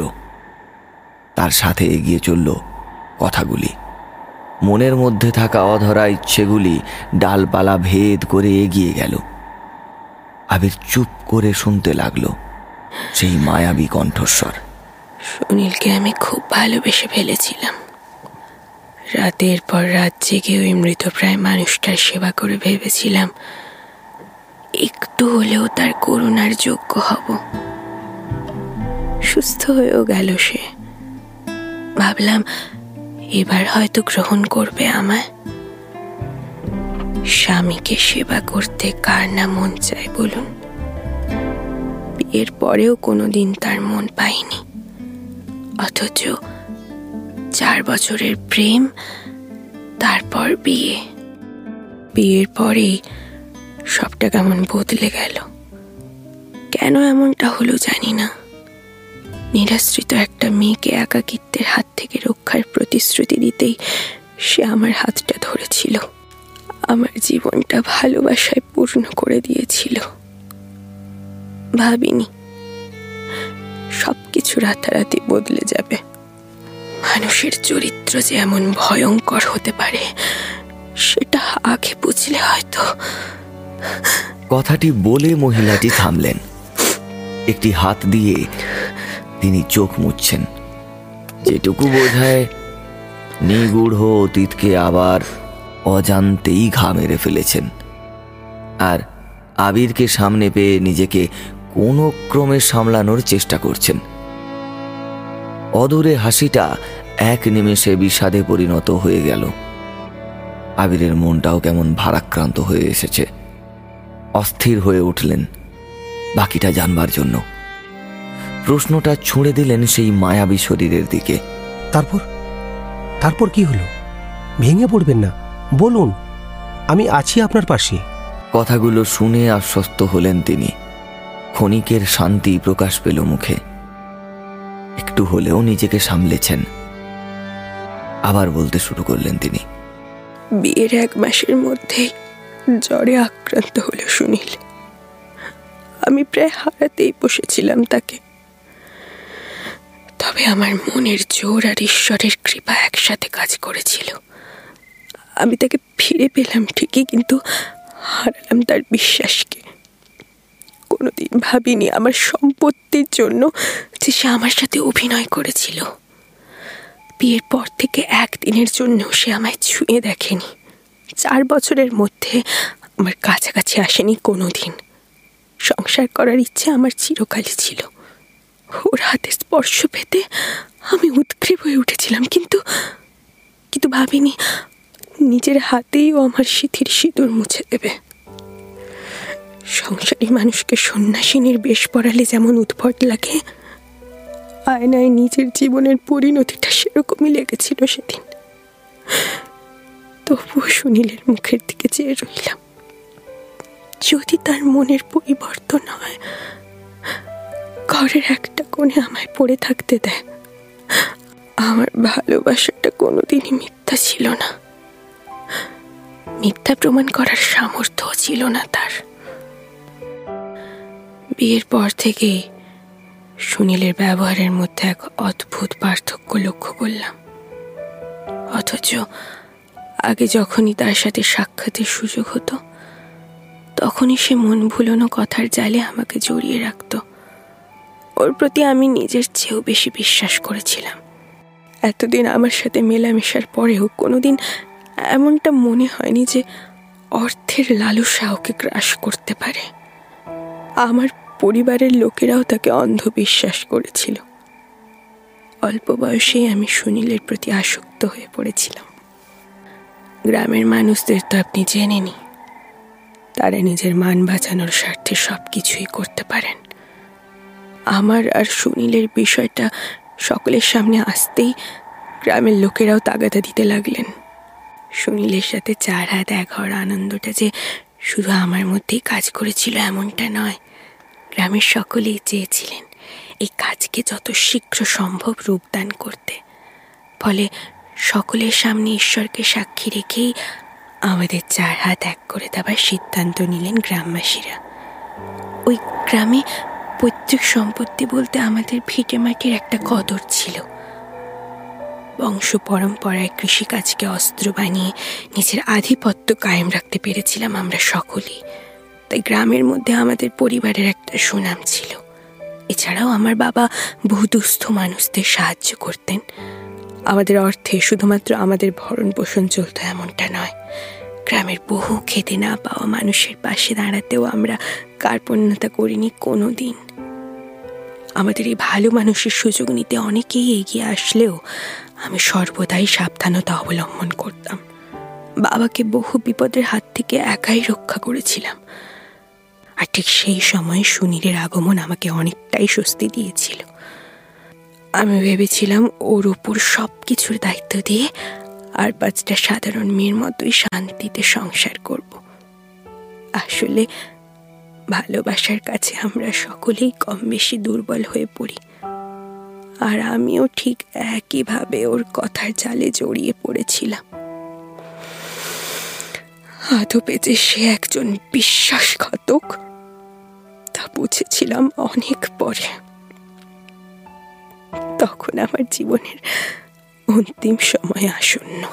তার সাথে এগিয়ে চলল কথাগুলি। মনের মধ্যে থাকা অধরা ইচ্ছেগুলি ডালপালা ভেদ করে এগিয়ে গেল। আবির চুপ করে শুনতে লাগল সেই মায়াবী কণ্ঠস্বর। সুনীলকে আমি খুব ভালোবেসে ফেলেছিলাম। রাতের পর রাত জেগে ওই মৃতপ্রায় মানুষটার সেবা করে ভেবেছিলাম, একটু হলেও তার করুণার যোগ্য হব। সুস্থ হয়েও গেল সে। ভাবলাম এবার হয়তো গ্রহণ করবে আমায়। স্বামীকে সেবা করতে কার না মন চায় বলুন। বিয়ের পরেও কোনোদিন তার মন পাইনি। অথচ চার বছরের প্রেম, তারপর বিয়ে। বিয়ের পরেই সবটা কেমন বদলে গেল। কেন এমনটা হলো জানি না। নিরাশ্রিত একটা মেয়েকে একাকিত্বের হাত থেকে রক্ষার প্রতিশ্রুতি দিতেই সে আমার হাতটা ধরেছিল। আমার জীবনটা ভালোবাসায় পূর্ণ করে দিয়েছিল। ভাবিনি, সবকিছু রাতারাতি বদলে যাবে। মানুষের চরিত্র যে এমন ভয়ঙ্কর হতে পারে, সেটা আগে বুঝলে হয়তো। কথাটি বলে মহিলাটি থামলেন। একটি হাত দিয়ে তিনি চোখ মুছছেন। যেটুকু বোঝায় নিগূঢ় অতীতকে আবার অজান্তেই ঘা মেরে ফেলেছেন। আর আবিরকে সামনে পেয়ে নিজেকে কোনো ক্রমে সামলানোর চেষ্টা করছেন। অদূরে হাসিটা এক নিমেষে বিষাদে পরিণত হয়ে গেল। আবিরের মনটাও কেমন ভারাক্রান্ত হয়ে এসেছে। অস্থির হয়ে উঠলেন বাকিটা জানবার জন্য। প্রশ্নটা ছুঁড়ে দিলেন সেই মায়াবী শরীরের দিকে। তারপর? তারপর কি হলো? ভেঙে পড়বেন না। বলুন আমি আছি আপনার পাশে। কথাগুলো শুনে আশ্বস্ত হলেন তিনি। ক্ষণিকের শান্তি প্রকাশ পেল মুখে। একটু হলেও নিজেকে সামলেছেন। আবার বলতে শুরু করলেন তিনি। বিয়ের এক মাসের মধ্যেই জ্বরে আক্রান্ত হলো সুনীল। আমি প্রায় হারাতেই বসেছিলাম তাকে। তবে আমার মনের জোর আর ঈশ্বরের কৃপা একসাথে কাজ করেছিল। আমি তাকে ফিরে পেলাম ঠিকই, কিন্তু হারালাম তার বিশ্বাসকে। কোনোদিন ভাবিনি আমার সম্পত্তির জন্য যে সে আমার সাথে অভিনয় করেছিল। বিয়ের পর থেকে একদিনের জন্য সে আমায় ছুঁয়ে দেখেনি। চার বছরের মধ্যে আমার কাছাকাছি আসেনি কোনো দিন সংসার করার ইচ্ছে আমার চিরকালই ছিল। ওর হাতে স্পর্শ পেতে আমি উৎগ্রীব হয়ে উঠেছিলাম, কিন্তু কিন্তু ভাবিনি নিজের হাতেই ও আমার সিথির সিঁদুর মুছে দেবে। সংসারী মানুষকে সন্ন্যাসিনীর বেশ পড়ালে যেমন উদ্ভট লাগে, আয়নায় নিজের জীবনের পরিণতিটা সেরকমই লেগেছিল সেদিন। তবুও সুনীলের মুখের দিকে চেয়ে রইলাম। যদি তার মনের পরিবর্তন হয় ঘরের একটা কোণে আমায় পড়ে থাকতে দেয়। আমার ভালোবাসাটা কোনোদিনই মিথ্যা ছিল না। মিথ্যা প্রমাণ করার সামর্থ্য ছিল না তার। বিয়ের পর থেকেই সুনীলের ব্যবহারের মধ্যে এক অদ্ভুত পার্থক্য লক্ষ্য করলাম। অথচ আগে যখনই তার সাথে সাক্ষাতের সুযোগ হতো, তখনই সে মন ভুলোনো কথার জালে আমাকে জড়িয়ে রাখত। ওর প্রতি আমি নিজের চেয়েও বেশি বিশ্বাস করেছিলাম। এতদিন আমার সাথে মেলামেশার পরেও কোনোদিন এমনটা মনে হয়নি যে অর্থের লালসা ওকে গ্রাস করতে পারে। আমার পরিবারের লোকেরাও তাকে অন্ধবিশ্বাস করেছিল। অল্প বয়সেই আমি সুনীলের প্রতি আসক্ত হয়ে পড়েছিলাম। গ্রামের মানুষদের তো আপনি জেনেনি তারা নিজের মান বাঁচানোর স্বার্থে সব কিছুই করতে পারেন। আমার আর সুনীলের বিষয়টা সকলের সামনে আসতেই গ্রামের লোকেরাও তাগাদা দিতে লাগলেন। সুনীলের সাথে চার হাত, এক হওয়ার আনন্দটা যে শুধু আমার মধ্যেই কাজ করেছিল এমনটা নয়। গ্রামের সকলেই চেয়েছিলেন এই কাজকে যত শীঘ্র সম্ভব রূপদান করতে। ফলে সকলের সামনে ঈশ্বরকে সাক্ষী রেখেই আমাদের চার হাত এক করে দেওয়ার সিদ্ধান্ত নিলেন গ্রামবাসীরা। ওই গ্রামে পৈতৃক সম্পত্তি বলতে আমাদের ভিটে মাটির একটা কদর ছিল। বংশ পরম্পরায় কৃষিকাজকে অস্ত্র বানিয়ে নিজের আধিপত্য কায়েম রাখতে পেরেছিলাম আমরা সকলেই। তাই গ্রামের মধ্যে আমাদের পরিবারের একটা সুনাম ছিল। এছাড়াও আমার বাবা বহু দুস্থ মানুষদের সাহায্য করতেন। আমাদের অর্থে শুধুমাত্র আমাদের ভরণ পোষণ চলত এমনটা নয়। গ্রামের বহু খেতে না পাওয়া মানুষের পাশে দাঁড়াতেও আমরা কার্পণ্যতা করিনি কোনো দিন আমাদের এই ভালো মানুষের সুযোগ নিতে অনেকেই এগিয়ে আসলেও আমি সর্বদাই সাবধানতা অবলম্বন করতাম। বাবাকে বহু বিপদের হাত থেকে একাই রক্ষা করেছিলাম। আর ঠিক সেই সময় সুনীলের আগমন আমাকে অনেকটাই স্বস্তি দিয়েছিল। আমি ভেবেছিলাম ওর ওপর সব কিছুর দায়িত্ব দিয়ে আর পাঁচটা সাধারণ মেয়ের মতোই শান্তিতে সংসার করব। আসলে ভালোবাসার কাছে আমরা সকলেই কম বেশি দুর্বল হয়ে পড়ি। আর আমিও ঠিক একইভাবে ওর কথার জালে জড়িয়ে পড়েছিলাম। আদপে যে সে একজন বিশ্বাসঘাতক, তা বুঝেছিলাম অনেক পরে। তখন আমার জীবনের অন্তিম সময় আসন্ন।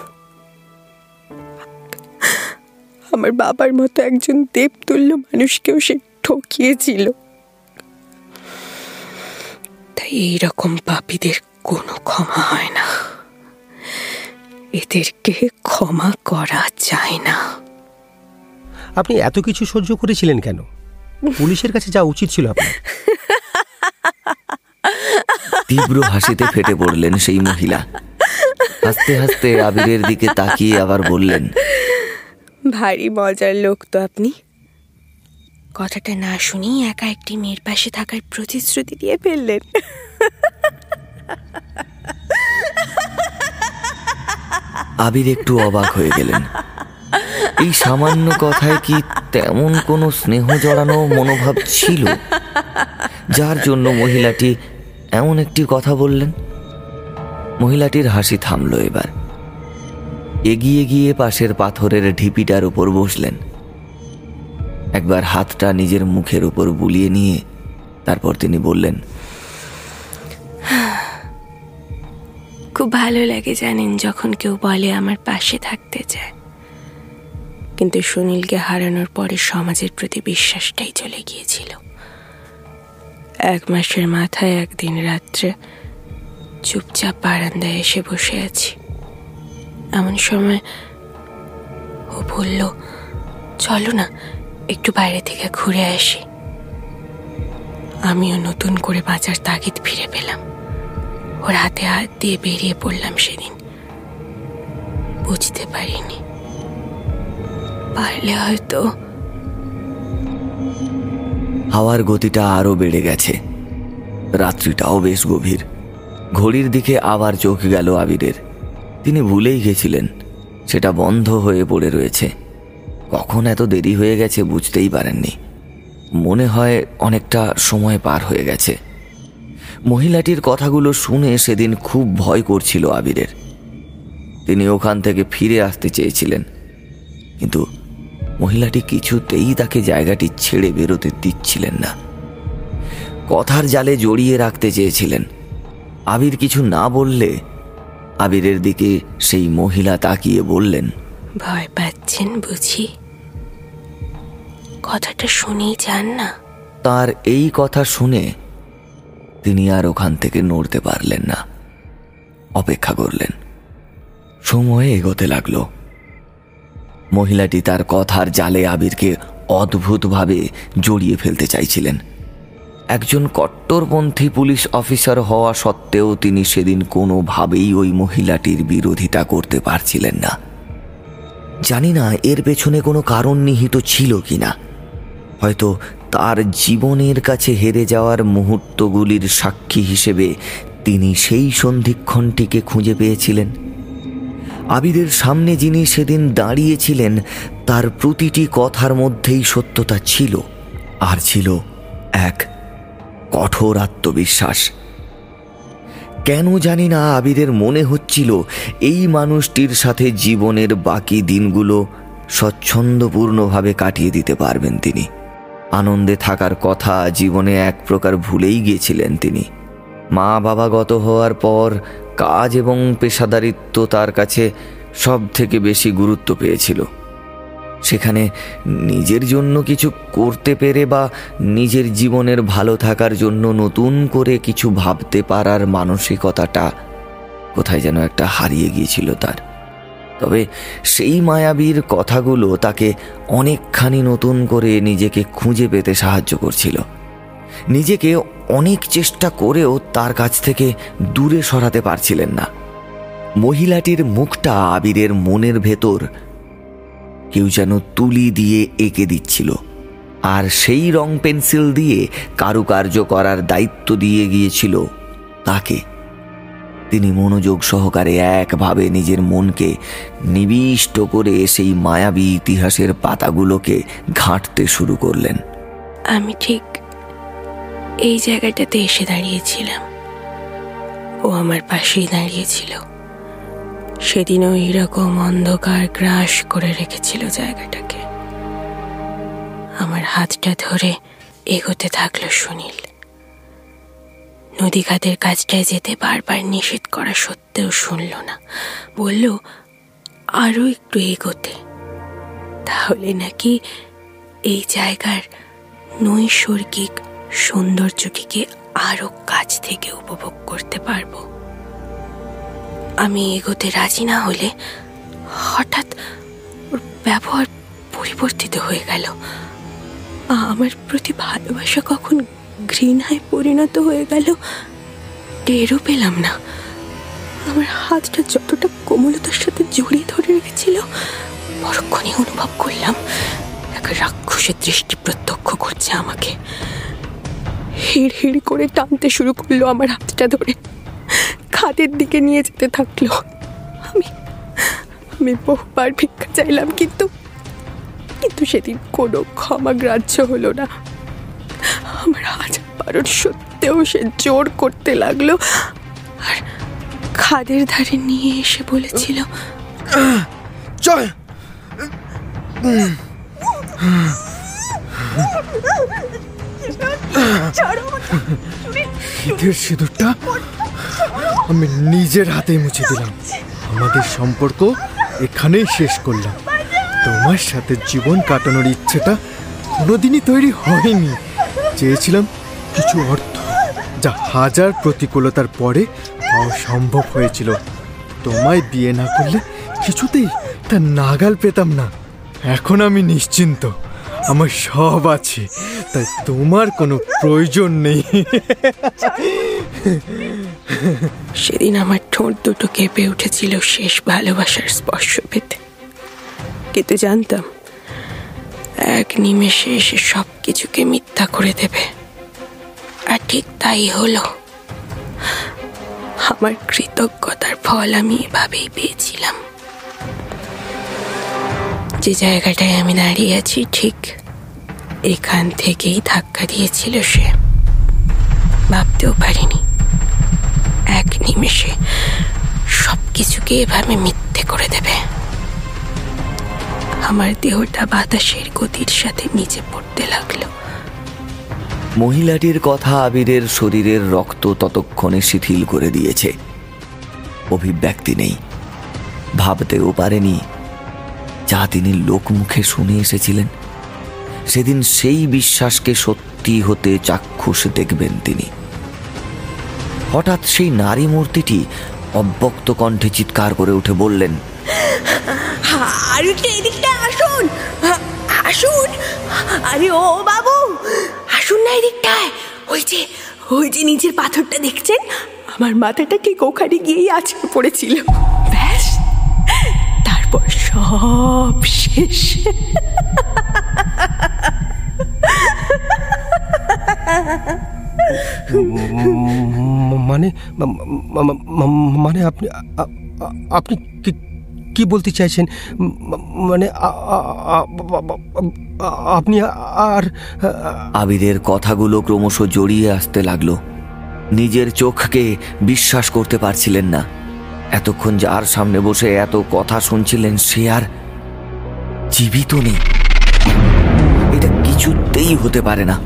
আমার বাবার মতো একজন দেবতুল্য মানুষকেও সে ঠকিয়েছিল। তাই এইরকম পাপীদের কোনো ক্ষমা হয় না। এদেরকে ক্ষমা করা যায় না। আপনি এত কিছু সহ্য করেছিলেন কেন? পুলিশের কাছে যাওয়া উচিত ছিল আপনার। তীব্র হাসিতে ফেটে পড়লেন সেই মহিলা। হাসতে হাসতে আবিরের দিকে তাকিয়ে আবার বললেন ভারী মজার লোক তো আপনি। কথাটা না শুনেই একা একটি মেয়ের পাশে থাকার প্রতিশ্রুতি দিয়ে ফেললেন। আবির একটু অবাক হয়ে গেলেন। এই সামান্য কথায় কি তেমন কোনো স্নেহ জড়ানো মনোভাব ছিল? যার জন্য মহিলাটি এমন একটি কথা বললেন? মহিলাটির হাসি থামল এবার। এগিয়ে গিয়ে পাশের পাথরের ঢিপিটার উপর বসলেন। একবার হাতটা নিজের মুখের উপর বুলিয়ে নিয়ে তারপর তিনি বললেন, খুব ভালো লাগে জানেন যখন কেউ বলে আমার পাশে থাকতে চায়। কিন্তু সুনীলকে হারানোর পরে সমাজের প্রতি বিশ্বাসটাই চলে গিয়েছিল। এক মাসের মাথায় একদিন রাত্রে চুপচাপ বারান্দায় এসে বসে আছি। এমন সময় ও বলল, চলো না, একটু বাইরে থেকে ঘুরে আসি। আমিও নতুন করে বাঁচার তাগিদ ফিরে পেলাম। ওর হাতে হাত দিয়ে বেরিয়ে পড়লাম সেদিন। বুঝতে পারিনি। পারলে হয়তো হাওয়ার গতিটা আরও বেড়ে গেছে। রাত্রিটাও বেশ গভীর। ঘড়ির দিকে আবার চোখ গেল আবিরের। তিনি ভুলেই গেছিলেন, সেটা বন্ধ হয়ে পড়ে রয়েছে। কখন এত দেরি হয়ে গেছে বুঝতেই পারেননি। মনে হয় অনেকটা সময় পার হয়ে গেছে। মহিলাটির কথাগুলো শুনে সেদিন খুব ভয় করছিল আবিরের। তিনি ওখান থেকে ফিরে আসতে চেয়েছিলেন, কিন্তু মহিলাটি কিছুতেই তাকে জায়গাটি ছেড়ে বেরোতে দিচ্ছিলেন না। কথার জালে জড়িয়ে রাখতে চেয়েছিলেন। আবির কিছু না বললে আবিরের দিকে সেই মহিলা তাকিয়ে বললেন ভয় পাচ্ছেন বুঝি? কথাটা শুনেই যান না। তার এই কথা শুনে তিনি আর ওখান থেকে নড়তে পারলেন না। অপেক্ষা করলেন। সময় এগোতে লাগল। মহিলাটি তার কথার জালে আবিরকে অদ্ভুতভাবে জড়িয়ে ফেলতে চাইছিলেন। একজন কট্টরপন্থী পুলিশ অফিসার হওয়া সত্ত্বেও তিনি সেদিন কোনোভাবেই ওই মহিলাটির বিরোধিতা করতে পারছিলেন না। জানি না এর পেছনে কোনো কারণ নিহিত ছিল কি না হয়তো তার জীবনের কাছে হেরে যাওয়ার মুহূর্তগুলির সাক্ষী হিসেবে তিনি সেই সন্ধিক্ষণটিকে খুঁজে পেয়েছিলেন। আবিরের সামনে যিনি সেদিন দাঁড়িয়েছিলেন, তার প্রতিটি কথার মধ্যেই সত্যতা ছিল, আর ছিল এক কঠোর আত্মবিশ্বাস। কেন জানি না আবিরের মনে হচ্ছিল, এই মানুষটির সাথে জীবনের বাকি দিনগুলো স্বচ্ছন্দপূর্ণভাবে কাটিয়ে দিতে পারবেন তিনি। আনন্দে থাকার কথা জীবনে এক প্রকার ভুলেই গিয়েছিলেন তিনি। মা বাবা গত হওয়ার পর কাজ এবং পেশাদারিত্ব তার কাছে সব থেকে বেশি গুরুত্ব পেয়েছিল। সেখানে নিজের জন্য কিছু করতে পেরে বা নিজের জীবনের ভালো থাকার জন্য নতুন করে কিছু ভাবতে পারার মানসিকতাটা কোথায় যেন একটা হারিয়ে গিয়েছিল তার। তবে সেই মায়াবীর কথাগুলো তাকে অনেকখানি নতুন করে নিজেকে খুঁজে পেতে সাহায্য করছিল। নিজেকে অনেক চেষ্টা করেও তার কাছ থেকে দূরে সরাতে পারছিলেন না। মহিলাটির মুখটা আবিরের মনের ভেতর কেউ যেন তুলি দিয়ে এঁকে দিচ্ছিল। আর সেই রং পেন্সিল দিয়ে কারুকার্য করার দায়িত্ব দিয়ে গিয়েছিল তাকে। তিনি মনোযোগ সহকারে একভাবে নিজের মনকে নিবিষ্ট করে সেই মায়াবী ইতিহাসের পাতাগুলোকে ঘাঁটতে শুরু করলেন। আমি ঠিক এই জায়গাটাতে এসে দাঁড়িয়েছিলাম। ও আমার পাশেই দাঁড়িয়েছিল। সেদিনও এরকম অন্ধকার গ্রাস করে রেখেছিল জায়গাটাকে। আমার হাতটা ধরে এগোতে থাকল সুনীল। নদীঘাটের কাজটায় যেতে বারবার নিষেধ করা সত্ত্বেও শুনল না। বলল আরও একটু এগোতে। তাহলে নাকি এই জায়গার নৈসর্গিক সৌন্দর্যটিকে আরও কাছ থেকে উপভোগ করতে পারব। আমি এগোতে রাজি না হলে হঠাৎ ওর ব্যবহার পরিবর্তিত হয়ে গেল। আমার প্রতি ভালোবাসা কখন ঘৃণায় পরিণত হয়ে গেল টেরও পেলাম না। আমার হাতটা যতটা কোমলতার সাথে জড়িয়ে ধরে রেখেছিল, পরক্ষণে অনুভব করলাম এক রাক্ষসের দৃষ্টি প্রত্যক্ষ করছে আমাকে। হিড় হিড় করে টানতে শুরু করল আমার হাতটা ধরে। খাদের দিকে নিয়ে যেতে থাকল। আমি আমি বহুবার ভিক্ষা চাইলাম কিন্তু কিন্তু সেদিন কোনো ক্ষমা গ্রাহ্য হলো না। আমার হাজার বারণ সত্ত্বেও সে জোর করতে লাগল আর খাদের ধারে নিয়ে এসে বলেছিল চল। [laughs] সিঁদুরটা আমি নিজের হাতে মুছে দিলাম। আমাদের সম্পর্ক এখানেই শেষ করলাম। তোমার সাথে জীবন কাটানোর ইচ্ছেটা কোনোদিনই তৈরি হয়নি। চেয়েছিলাম কিছু অর্থ যা হাজার প্রতিকূলতার পরে সম্ভব হয়েছিল। তোমায় বিয়ে না করলে কিছুতেই তা নাগাল পেতাম না। এখন আমি নিশ্চিন্ত। আমার সব আছে, তাই তোমার কোনো প্রয়োজন নেই। সেদিন আমার ঠোঁট দুটো কেঁপে উঠেছিল শেষ ভালোবাসার স্পর্শ পেতে। কিন্তু জানতাম, এক নিমেষে এসে সব কিছুকে মিথ্যা করে দেবে। আর ঠিক তাই হলো। আমার কৃতজ্ঞতার ফল আমি এভাবেই পেয়েছিলাম। যে জায়গাটায় আমি দাঁড়িয়ে আছি, ঠিক এখান থেকেই ধাক্কা দিয়েছিল সে। ভাবতেও পারিনি। এক নিমেষে সব কিছুকে এভাবে মিথ্যে করে দেবে। আমার দেহটা বাতাসের গতির সাথে নিচে পড়তে লাগল। মহিলাটির কথা আবিরের শরীরের রক্ত ততক্ষণে শিথিল করে দিয়েছে। অভিব্যক্তি নেই। ভাবতেও পারেনি যা তিনি লোকমুখে শুনে এসেছিলেন। সেদিন সেই বিশ্বাসকে সত্যি হতে চাক্ষুষ দেখবেন তিনি। হঠাৎ সেই নারী মূর্তিটি অব্যক্ত কণ্ঠে চিৎকার করে উঠে বললেন আসুন। আসুন। আরে ও বাবু, আসুন না এদিকটায়। ওই যে ওই যে নিচের পাথরটা দেখছেন? আমার মাথাটা ঠিক ওখানে গিয়েই আছড়ে পড়েছিল। তারপর সব শেষ। মানে মানে আপনি আপনি কি- বলতে চাইছেন মানে আপনি আর আবিরের কথাগুলো ক্রমশ জড়িয়ে আসতে লাগল নিজের চোখকে বিশ্বাস করতে পারছিলেন না এতক্ষণ যার সামনে বসে এত কথা শুনছিলেন সে আর জীবিত নেই। এটা কিছুতেই হতে পারে না।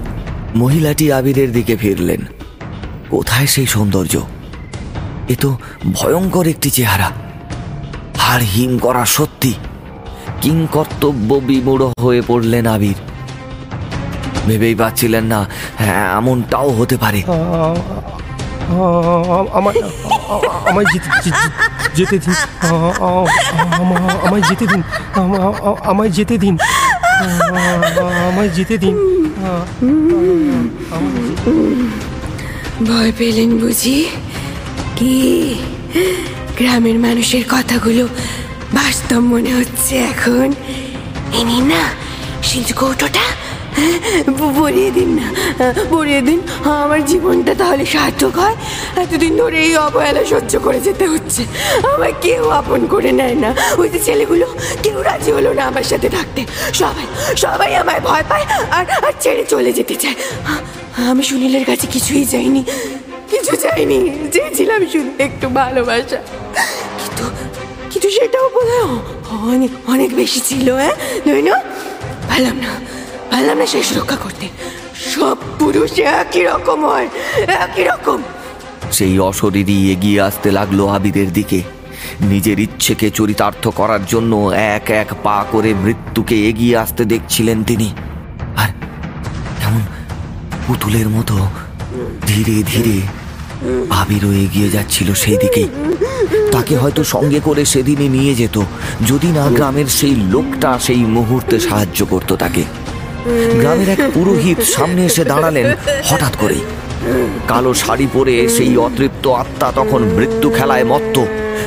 মহিলাটি আবিরের দিকে ফিরলেন। কোথায় সেই সৌন্দর্য? এ তো ভয়ঙ্কর একটি চেহারা। হাড় হিম করা সত্যি। কিংকর্তব্য বিমূঢ় হয়ে পড়লেন আবির। ভেবেই পাচ্ছিলেন না হ্যাঁ এমনটাও হতে পারে। আমায় আমায় যেতে দিন আমায় যেতে দিন, আমায় যেতে দিন, আমায় যেতে দিন, ভয় পেলেন বুঝি? কি? গ্রামের মানুষের কথাগুলো বাস্তব মনে হচ্ছে এখন। এই নিন না সিন্ধু কৌটোটা। ভরিয়ে দিন না। ভরিয়ে দিন। আমার জীবনটা তাহলে সার্থক হয়। এতদিন ধরে এই অবহেলা সহ্য করে যেতে হচ্ছে। আমার কেউ আপন করে নেয় না। ওই যে ছেলেগুলো, কেউ রাজি হলো না আমার সাথে থাকতে। সবাই সবাই আমায় ভয় পায় আর আর ছেড়ে চলে যেতে চায়। আমি সুনীলের কাছে কিছুই চাইনি। কিছু চাইনি। চেয়েছিলাম শুধু একটু ভালোবাসা। কিন্তু কিন্তু সেটাও বোধ অনেক অনেক বেশি ছিল হ্যাঁ? নইনো পারলাম না। পারলাম না শেষ রক্ষা করতে। সব পুরুষ একই রকম হয়, একই রকম। সেই অশরীরই এগিয়ে আসতে লাগল আবিরের দিকে। নিজের ইচ্ছেকে চরিতার্থ করার জন্য এক এক পা করে মৃত্যুকে এগিয়ে আসতে দেখছিলেন তিনি। আর এমন পুতুলের মতো ধীরে ধীরে আবিরও এগিয়ে যাচ্ছিল সেই দিকেই। তাকে হয়তো সঙ্গে করে সেদিনই নিয়ে যেত, যদি না গ্রামের সেই লোকটা সেই মুহূর্তে সাহায্য করত তাকে। গ্রামের এক পুরোহিত সামনে এসে দাঁড়ালেন, হঠাৎ করে কালো শাড়ি পরে সেই অতৃপ্ত আত্মা তখন মৃত্যু খেলায় মত্ত।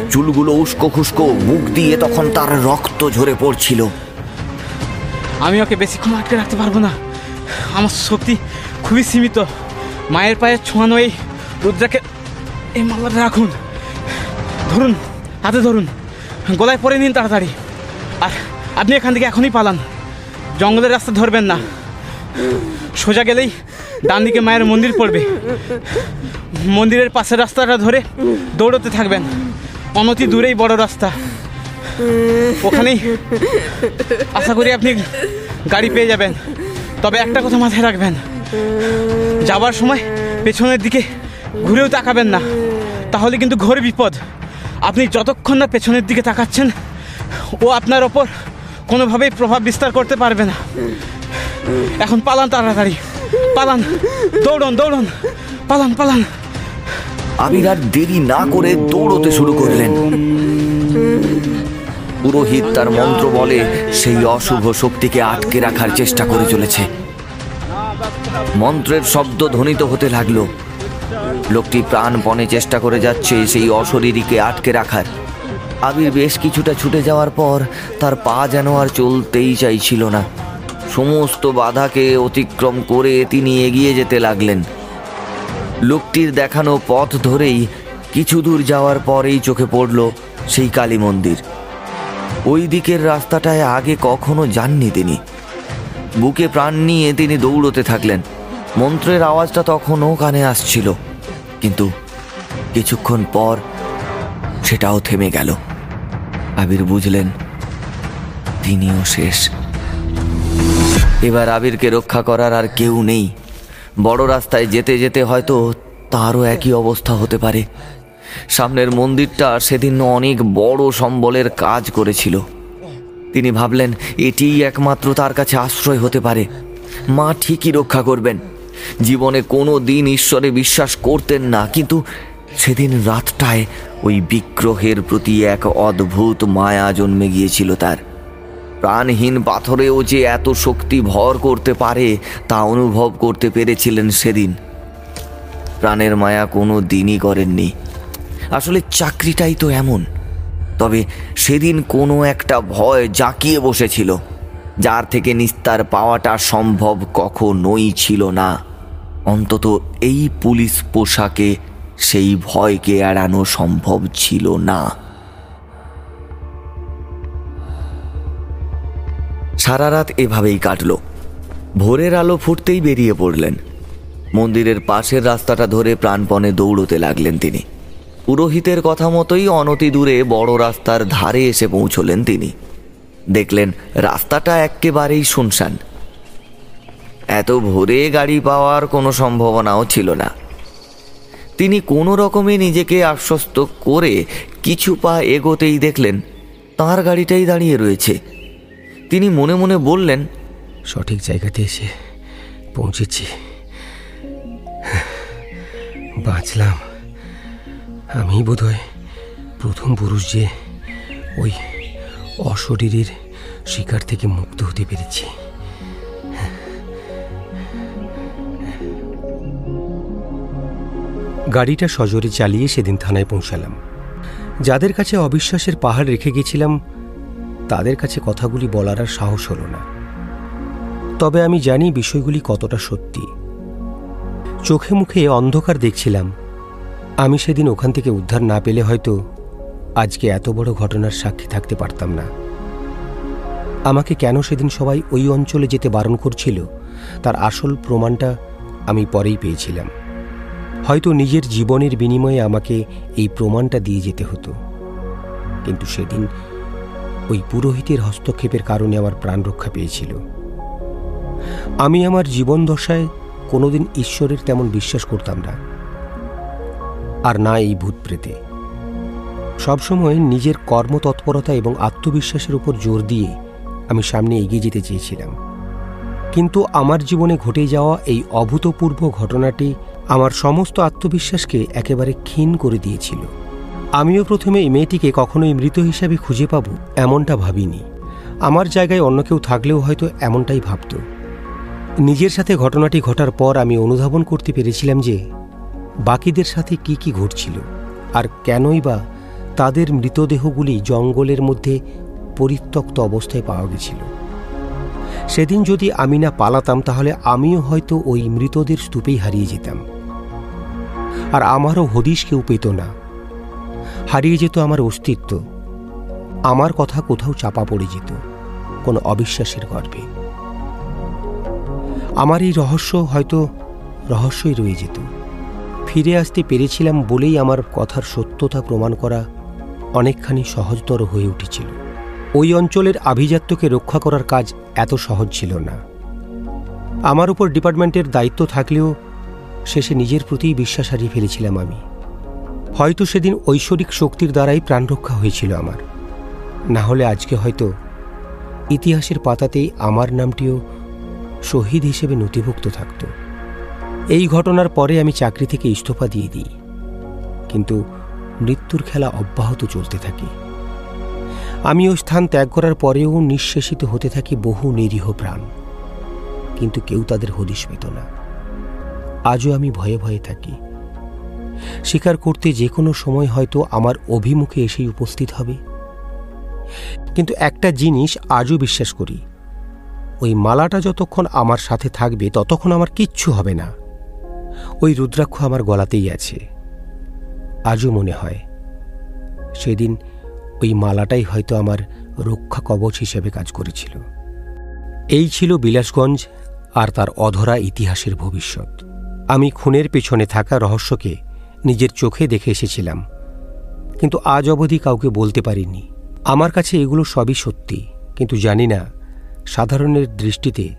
চুলগুলো উস্কো খুস্কো, মুখ দিয়ে তখন তার রক্ত ঝরে পড়ছিল। আমি ওকে বেশিক্ষণ আটকে রাখতে পারব না। আমার শক্তি খুবই সীমিত। মায়ের পায়ে ছোঁয়ানো এই রুদ্রাকে এই মালাটা রাখুন। ধরুন, হাতে ধরুন। গলায় পরে নিন তাড়াতাড়ি। আর আপনি এখান থেকে এখনই পালান। জঙ্গলের রাস্তা ধরবেন না। সোজা গেলেই ডান দিকে মায়ের মন্দির পড়বে। মন্দিরের পাশের রাস্তাটা ধরে দৌড়তে থাকবেন। অনতি দূরেই বড় রাস্তা। ওখানেই আশা করি আপনি গাড়ি পেয়ে যাবেন। তবে একটা কথা মাথায় রাখবেন। যাবার সময় পেছনের দিকে ঘুরেও তাকাবেন না। তাহলে কিন্তু ঘোর বিপদ। আপনি যতক্ষণ না পেছনের দিকে তাকাচ্ছেন, ও আপনার ওপর কোনোভাবেই প্রভাব বিস্তার করতে পারবে না। এখন পালান তাড়াতাড়ি। পালান। দৌড়ন দৌড়ন। পালান পালান। আবির আর দেরি না করে দৌড়তে শুরু করলেন। পুরোহিত তার মন্ত্র বলে সেই অশুভ শক্তিকে আটকে রাখার চেষ্টা করে চলেছে। মন্ত্রের শব্দ ধ্বনিত হতে লাগল। লোকটি প্রাণপণে চেষ্টা করে যাচ্ছে সেই অশরীরীকে আটকে রাখার। আবির বেশ কিছুটা ছুটে যাওয়ার পর তার পা যেন আর চলতেই চাইছিল না। সমস্ত বাধাকে অতিক্রম করে তিনি এগিয়ে যেতে লাগলেন। লোকটির দেখানো পথ ধরেই কিছু দূর যাওয়ার পরেই চোখে পড়ল সেই কালী মন্দির। ওই দিকের রাস্তাটায় আগে কখনো যাননি তিনি। বুকে প্রাণ নিয়ে তিনি দৌড়তে থাকলেন। মন্ত্রের আওয়াজটা তখনও কানে আসছিল, কিন্তু কিছুক্ষণ পর সেটাও থেমে গেল। আবির বুঝলেন, তিনিও শেষ। এবার আবিরকে রক্ষা করার আর কেউ নেই। বড় রাস্তায় যেতে যেতে হয়তো তারও একই অবস্থা হতে পারে। সামনের মন্দিরটা সেদিন অনেক বড় সম্বলের কাজ করেছিল। তিনি ভাবলেন, এটিই একমাত্র তার কাছে আশ্রয় হতে পারে। মা ঠিকই রক্ষা করবেন। জীবনে কোনো দিন ঈশ্বরে বিশ্বাস করতেন না, কিন্তু সেদিন রাতটায় ওই বিগ্রহের প্রতি এক অদ্ভুত মায়া জন্মে গিয়েছিল তার। প্রাণহীন পাথরেও যে এত শক্তি ভর করতে পারে, তা অনুভব করতে পেরেছিলেন সেদিন। প্রাণের মায়া কোনো দিনই করেননি। আসলে চাকরিটাই তো এমন। তবে সেদিন কোনো একটা ভয় জাঁকিয়ে বসেছিল, যার থেকে নিস্তার পাওয়াটা সম্ভব কখনোই ছিল না। অন্তত এই পুলিশ পোশাকে সেই ভয়কে এড়ানো সম্ভব ছিল না। সারা রাত এভাবেই কাটল। ভোরের আলো ফুটতেই বেরিয়ে পড়লেন। মন্দিরের পাশের রাস্তাটা ধরে প্রাণপণে দৌড়তে লাগলেন তিনি। পুরোহিতের কথা মতোই অনতি দূরে বড় রাস্তার ধারে এসে পৌঁছলেন তিনি। দেখলেন রাস্তাটা একেবারেই শুনশান। এত ভোরে গাড়ি পাওয়ার কোনো সম্ভাবনাও ছিল না। তিনি কোনো রকমে নিজেকে আশ্বস্ত করে কিছু পা এগোতেই দেখলেন, তার গাড়িটাই দাঁড়িয়ে রয়েছে। তিনি মনে মনে বললেন, সঠিক জায়গাতে এসে পৌঁছেছি। বাঁচলাম। আমি বোধহয় প্রথম পুরুষ যে ওই অশরীরের শিকার থেকে মুক্ত হতে পেরেছি। গাড়িটা সজোরে চালিয়ে সেদিন থানায় পৌঁছালাম। যাদের কাছে অবিশ্বাসের পাহাড় রেখে গেছিলাম, তাদের কাছে কথাগুলি বলার আর সাহস হলো না। তবে আমি জানি বিষয়গুলি কতটা সত্যি। চোখে মুখে অন্ধকার দেখছিলাম। আমি সেদিন ওখান থেকে উদ্ধার না পেলে হয়তো আজকে এত বড় ঘটনার সাক্ষী থাকতে পারতাম না। আমাকে কেন সেদিন সবাই ওই অঞ্চলে যেতে বারণ করছিল, তার আসল প্রমাণটা আমি পরেই পেয়েছিলাম। হয়তো নিজের জীবনের বিনিময়ে আমাকে এই প্রমাণটা দিয়ে যেতে হতো। কিন্তু সেদিন ওই পুরোহিতের হস্তক্ষেপের কারণে আমার প্রাণ রক্ষা পেয়েছিল। আমি আমার জীবন দশায় কোনোদিন ঈশ্বরের তেমন বিশ্বাস করতাম না। আর না এই ভূত প্রেতে। সবসময় নিজের কর্মতৎপরতা এবং আত্মবিশ্বাসের উপর জোর দিয়ে আমি সামনে এগিয়ে যেতে চেয়েছিলাম। কিন্তু আমার জীবনে ঘটে যাওয়া এই অভূতপূর্ব ঘটনাটি আমার সমস্ত আত্মবিশ্বাসকে একেবারে ক্ষীণ করে দিয়েছিল। আমিও প্রথমে এই মেয়েটিকে কখনোই মৃত হিসাবে খুঁজে পাব এমনটা ভাবিনি। আমার জায়গায় অন্য কেউ থাকলেও হয়তো এমনটাই ভাবত। নিজের সাথে ঘটনাটি ঘটার পর আমি অনুধাবন করতে পেরেছিলাম যে, বাকিদের সাথে কি কি ঘটছিল আর কেনই বা তাদের মৃতদেহগুলি জঙ্গলের মধ্যে পরিত্যক্ত অবস্থায় পাওয়া গেছিল। সেদিন যদি আমি না পালাতাম, তাহলে আমিও হয়তো ওই মৃতদের স্তূপেই হারিয়ে যেতাম। আর আমারও হদিশ কেউ পেত না। হারিয়ে যেত আমার অস্তিত্ব। আমার কথা কোথাও চাপা পড়ে যেত, কোনো অবিশ্বাসের গর্বে। আমার এই রহস্য হয়তো রহস্যই রয়ে যেত। ফিরে আসতে পেরেছিলাম বলেই আমার কথার সত্যতা প্রমাণ করা অনেকখানি সহজতর হয়ে উঠেছিল। ওই অঞ্চলের আভিজাত্যকে রক্ষা করার কাজ এত সহজ ছিল না। আমার উপর ডিপার্টমেন্টের দায়িত্ব থাকলেও শেষে নিজের প্রতিই বিশ্বাস হারিয়ে ফেলেছিলাম আমি। হয়তো সেদিন ঐশ্বরিক শক্তির দ্বারাই প্রাণরক্ষা হয়েছিল আমার। না হলে আজকে হয়তো ইতিহাসের পাতাতেই আমার নামটিও শহীদ হিসেবে নথিভুক্ত থাকত। এই ঘটনার পরে আমি চাকরি থেকে ইস্তফা দিয়ে দিই। কিন্তু মৃত্যুর খেলা অব্যাহত চলতে থাকে। আমি ওই স্থান ত্যাগ করার পরেও নিঃশেষিত হতে থাকি বহু নিরীহ প্রাণ। কিন্তু কেউ তাদের হদিশ পেত না। আজও আমি ভয়ে ভয়ে থাকি। স্বীকার করতে যে কোনো সময় হয়তো আমার অভিমুখে এসেই উপস্থিত হবে। কিন্তু একটা জিনিস আজও বিশ্বাস করি, ওই মালাটা যতক্ষণ আমার সাথে থাকবে ততক্ষণ আমার কিচ্ছু হবে না। ওই রুদ্রাক্ষ আমার গলাতেই আছে। আজও মনে হয়, সেদিন ওই মালাটাই হয়তো আমার রক্ষা কবচ হিসেবে কাজ করেছিল। এই ছিল বিলাসগঞ্জ আর তার অধরা ইতিহাসের ভবিষ্যৎ। আমি খুনের পেছনে থাকা রহস্যকে নিজের চোখে দেখে এসেছিলাম। কিন্তু আজ অবধি কাউকে বলতে পারিনি। আমার কাছে এগুলো সবই সত্যি, কিন্তু জানি না সাধারণের দৃষ্টিতে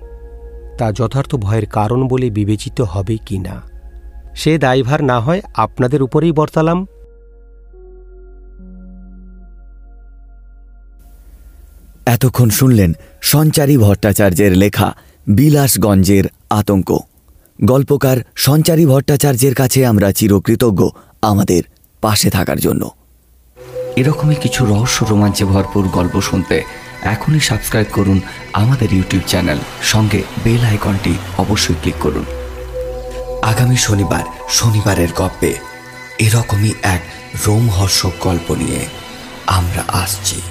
তা যথার্থ ভয়ের কারণ বলে বিবেচিত হবে কি না। সে দায়ভার না হয় আপনাদের উপরেই বর্তালাম। এতক্ষণ শুনলেন সঞ্চারী ভট্টাচার্যের লেখা বিলাসগঞ্জের আতঙ্ক। গল্পকার সঞ্চারী ভট্টাচার্যের কাছে আমরা চিরকৃতজ্ঞ আমাদের পাশে থাকার জন্য। এরকমই কিছু রহস্য রোমাঞ্চে ভরপুর গল্প শুনতে এখনই সাবস্ক্রাইব করুন আমাদের ইউটিউব চ্যানেল। সঙ্গে বেল আইকনটি অবশ্যই ক্লিক করুন। আগামী শনিবার, শনিবারের গপ্পে এরকমই এক রোমহর্ষক গল্প নিয়ে আমরা আসছি।